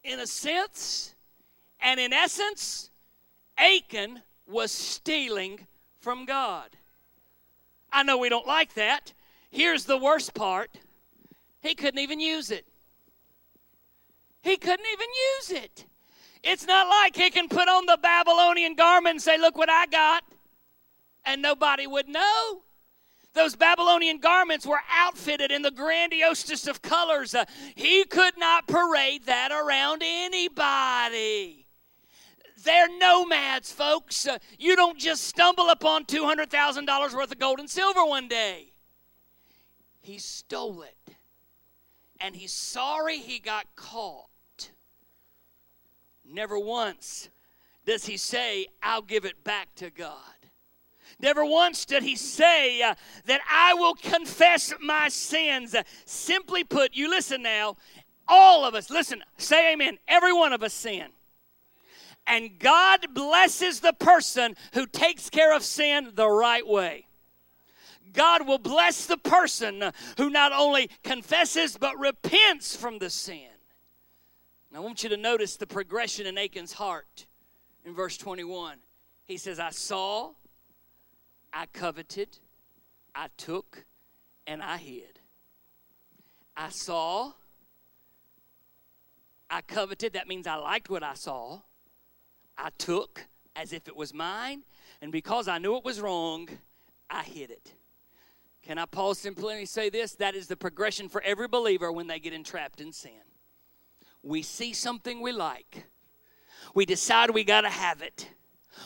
In a sense, and in essence, Achan was stealing from God. I know we don't like that. Here's the worst part he couldn't even use it. He couldn't even use it. It's not like he can put on the Babylonian garment and say, Look what I got, and nobody would know. Those Babylonian garments were outfitted in the grandiosest of colors. Uh, he could not parade that around anybody. They're nomads, folks. Uh, you don't just stumble upon $200,000 worth of gold and silver one day. He stole it. And he's sorry he got caught. Never once does he say, I'll give it back to God. Never once did he say uh, that I will confess my sins. Simply put, you listen now, all of us, listen, say amen. Every one of us sin. And God blesses the person who takes care of sin the right way. God will bless the person who not only confesses but repents from the sin. Now, I want you to notice the progression in Achan's heart in verse 21. He says, I saw, I coveted, I took, and I hid. I saw, I coveted, that means I liked what I saw. I took, as if it was mine, and because I knew it was wrong, I hid it. Can I pause simply and say this? That is the progression for every believer when they get entrapped in sin. We see something we like, we decide we got to have it,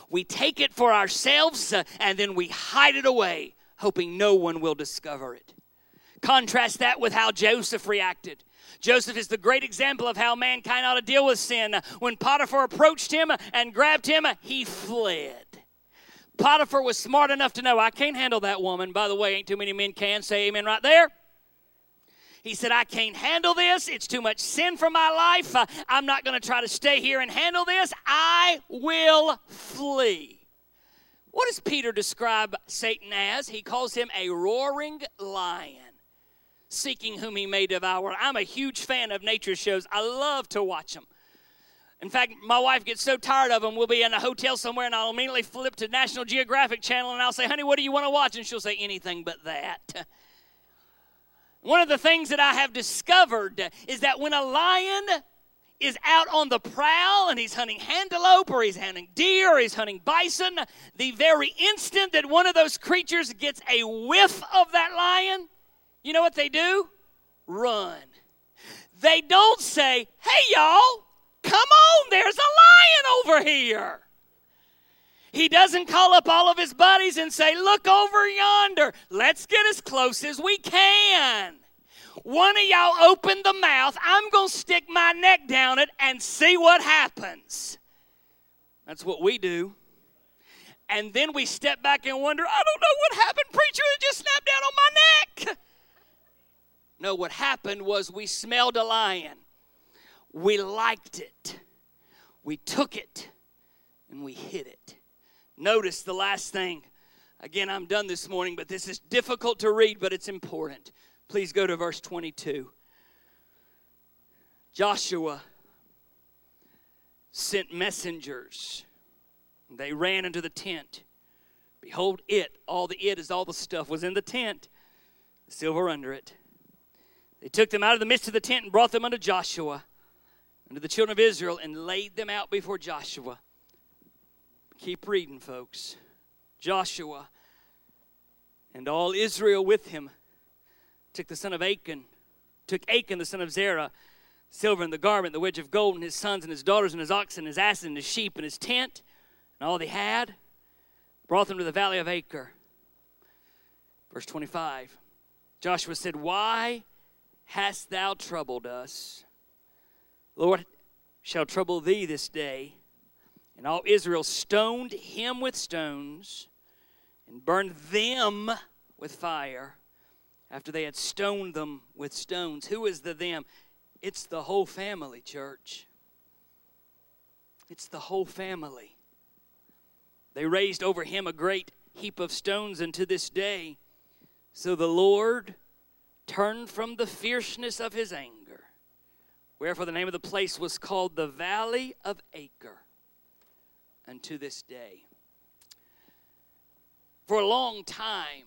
we take it for ourselves, uh, and then we hide it away, hoping no one will discover it. Contrast that with how Joseph reacted. Joseph is the great example of how mankind ought to deal with sin. When Potiphar approached him and grabbed him, he fled. Potiphar was smart enough to know, I can't handle that woman. By the way, ain't too many men can say amen right there. He said, I can't handle this. It's too much sin for my life. Uh, I'm not going to try to stay here and handle this. I will flee. What does Peter describe Satan as? He calls him a roaring lion, seeking whom he may devour. I'm a huge fan of nature shows, I love to watch them. In fact, my wife gets so tired of them, we'll be in a hotel somewhere and I'll immediately flip to National Geographic Channel and I'll say, honey, what do you want to watch? And she'll say, anything but that. One of the things that I have discovered is that when a lion is out on the prowl and he's hunting antelope or he's hunting deer or he's hunting bison, the very instant that one of those creatures gets a whiff of that lion, you know what they do? Run. They don't say, hey, y'all, Come on, there's a lion over here. He doesn't call up all of his buddies and say, Look over yonder. Let's get as close as we can. One of y'all open the mouth. I'm going to stick my neck down it and see what happens. That's what we do. And then we step back and wonder, I don't know what happened, preacher. It just snapped down on my neck. No, what happened was we smelled a lion we liked it, we took it, and we hid it. Notice the last thing. Again, I'm done this morning, but this is difficult to read, but it's important. Please go to verse 22. Joshua sent messengers. They ran into the tent. Behold, it, all the it is all the stuff, was in the tent, the silver under it. They took them out of the midst of the tent and brought them unto Joshua unto the children of Israel and laid them out before Joshua. Keep reading, folks. Joshua and all Israel with him took the son of Achan, took Achan the son of Zerah, silver and the garment, the wedge of gold, and his sons and his daughters and his oxen, and his asses and his sheep and his tent, and all they had, brought them to the valley of Achor. Verse 25 Joshua said, Why hast thou troubled us? Lord shall trouble thee this day. And all Israel stoned him with stones and burned them with fire after they had stoned them with stones. Who is the them? It's the whole family, church. It's the whole family. They raised over him a great heap of stones, and to this day, so the Lord turned from the fierceness of his anger Wherefore the name of the place was called the Valley of Achor unto this day. For a long time,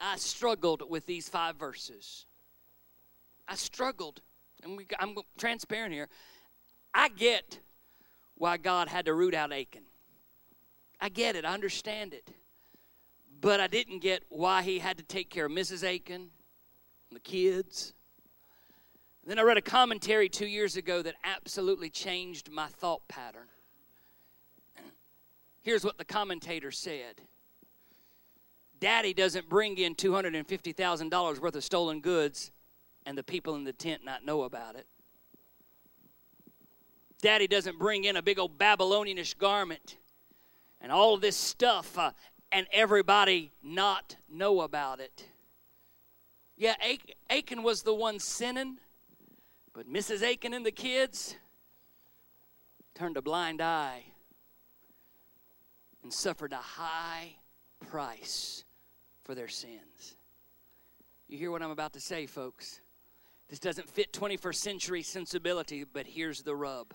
I struggled with these five verses. I struggled, and we, I'm transparent here. I get why God had to root out Achan. I get it, I understand it. But I didn't get why he had to take care of Mrs. Achan, the kids, then I read a commentary two years ago that absolutely changed my thought pattern. Here's what the commentator said Daddy doesn't bring in $250,000 worth of stolen goods and the people in the tent not know about it. Daddy doesn't bring in a big old Babylonianish garment and all of this stuff uh, and everybody not know about it. Yeah, Achan was the one sinning but Mrs. Achan and the kids turned a blind eye and suffered a high price for their sins. You hear what I'm about to say, folks? This doesn't fit 21st century sensibility, but here's the rub.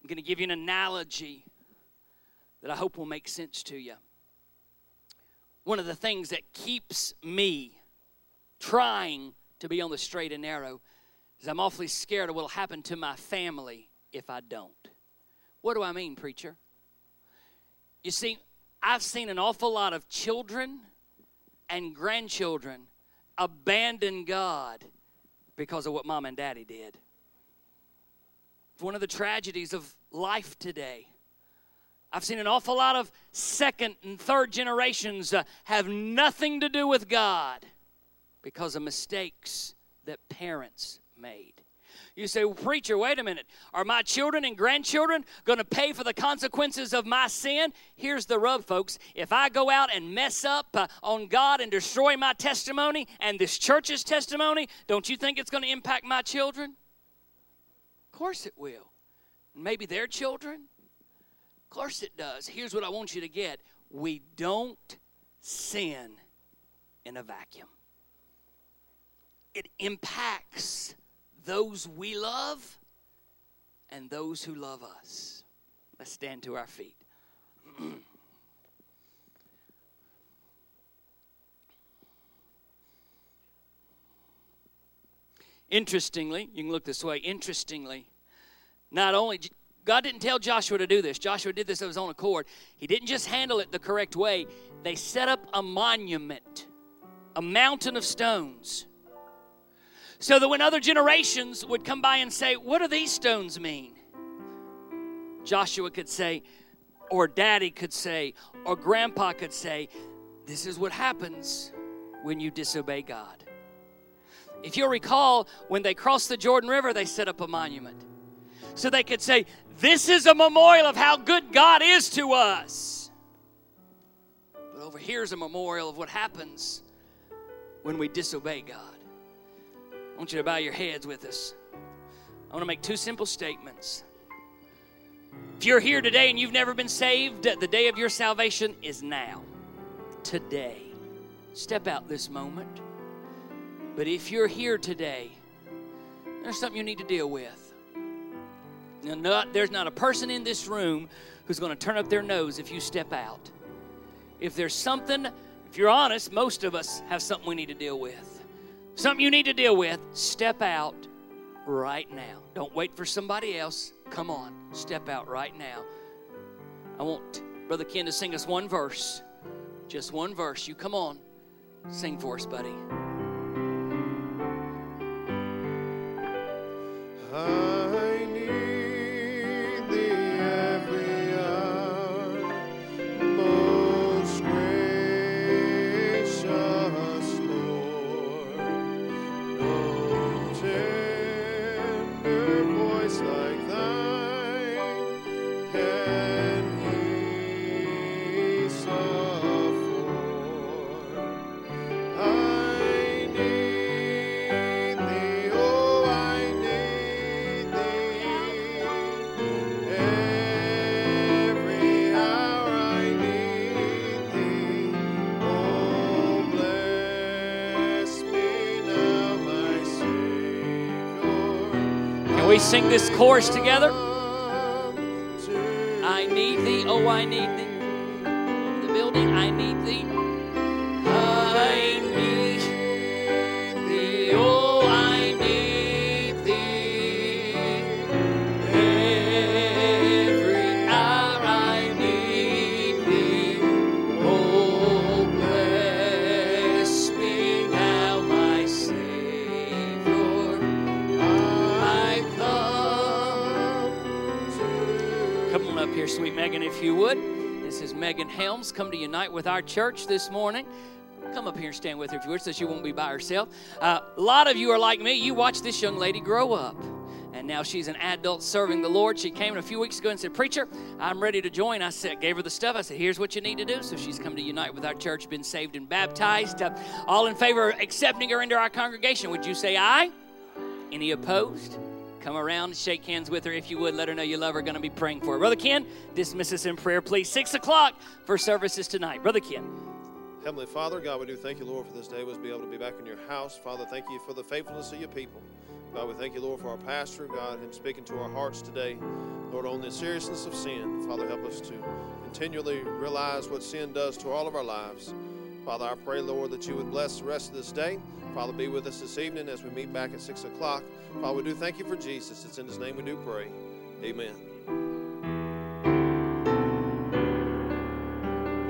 I'm going to give you an analogy that I hope will make sense to you. One of the things that keeps me trying to be on the straight and narrow is I'm awfully scared of what will happen to my family if I don't. What do I mean, preacher? You see, I've seen an awful lot of children and grandchildren abandon God because of what mom and daddy did. It's one of the tragedies of life today. I've seen an awful lot of second and third generations uh, have nothing to do with God because of mistakes that parents made. You say, well, Preacher, wait a minute. Are my children and grandchildren going to pay for the consequences of my sin? Here's the rub, folks. If I go out and mess up uh, on God and destroy my testimony and this church's testimony, don't you think it's going to impact my children? Of course it will. Maybe their children? Of course it does. Here's what I want you to get we don't sin in a vacuum, it impacts those we love and those who love us. Let's stand to our feet. Interestingly, you can look this way. Interestingly, not only God didn't tell Joshua to do this, Joshua did this of his own accord. He didn't just handle it the correct way, they set up a monument, a mountain of stones so that when other generations would come by and say, What do these stones mean? Joshua could say, or daddy could say, or grandpa could say, This is what happens when you disobey God. If you'll recall, when they crossed the Jordan River, they set up a monument. So they could say, This is a memorial of how good God is to us. But over here is a memorial of what happens when we disobey God. I want you to bow your heads with us. I want to make two simple statements. If you're here today and you've never been saved, the day of your salvation is now. Today. Step out this moment. But if you're here today, there's something you need to deal with. Now, not, there's not a person in this room who's going to turn up their nose if you step out. If there's something, if you're honest, most of us have something we need to deal with something you need to deal with, step out right now. Don't wait for somebody else. Come on, step out right now. I want Brother Ken to sing us one verse. Just one verse. You come on. Sing for us, buddy. Sing this chorus together? I need thee, oh, I need thee. If you would. This is Megan Helms. Come to unite with our church this morning. Come up here and stand with her if you would, so she won't be by herself. Uh, a lot of you are like me. You watched this young lady grow up, and now she's an adult serving the Lord. She came in a few weeks ago and said, "Preacher, I'm ready to join." I said, gave her the stuff. I said, "Here's what you need to do." So she's come to unite with our church, been saved and baptized. Uh, all in favor of accepting her into our congregation? Would you say aye? Any opposed? Come around, shake hands with her if you would. Let her know you love her. Going to be praying for her. Brother Ken, dismiss us in prayer, please. Six o'clock for services tonight. Brother Ken. Heavenly Father, God, we do thank you, Lord, for this day. Was be able to be back in your house. Father, thank you for the faithfulness of your people. God, we thank you, Lord, for our pastor, God, him speaking to our hearts today. Lord, on the seriousness of sin, Father, help us to continually realize what sin does to all of our lives. Father, I pray, Lord, that you would bless the rest of this day. Father, be with us this evening as we meet back at 6 o'clock. Father, we do thank you for Jesus. It's in his name we do pray. Amen.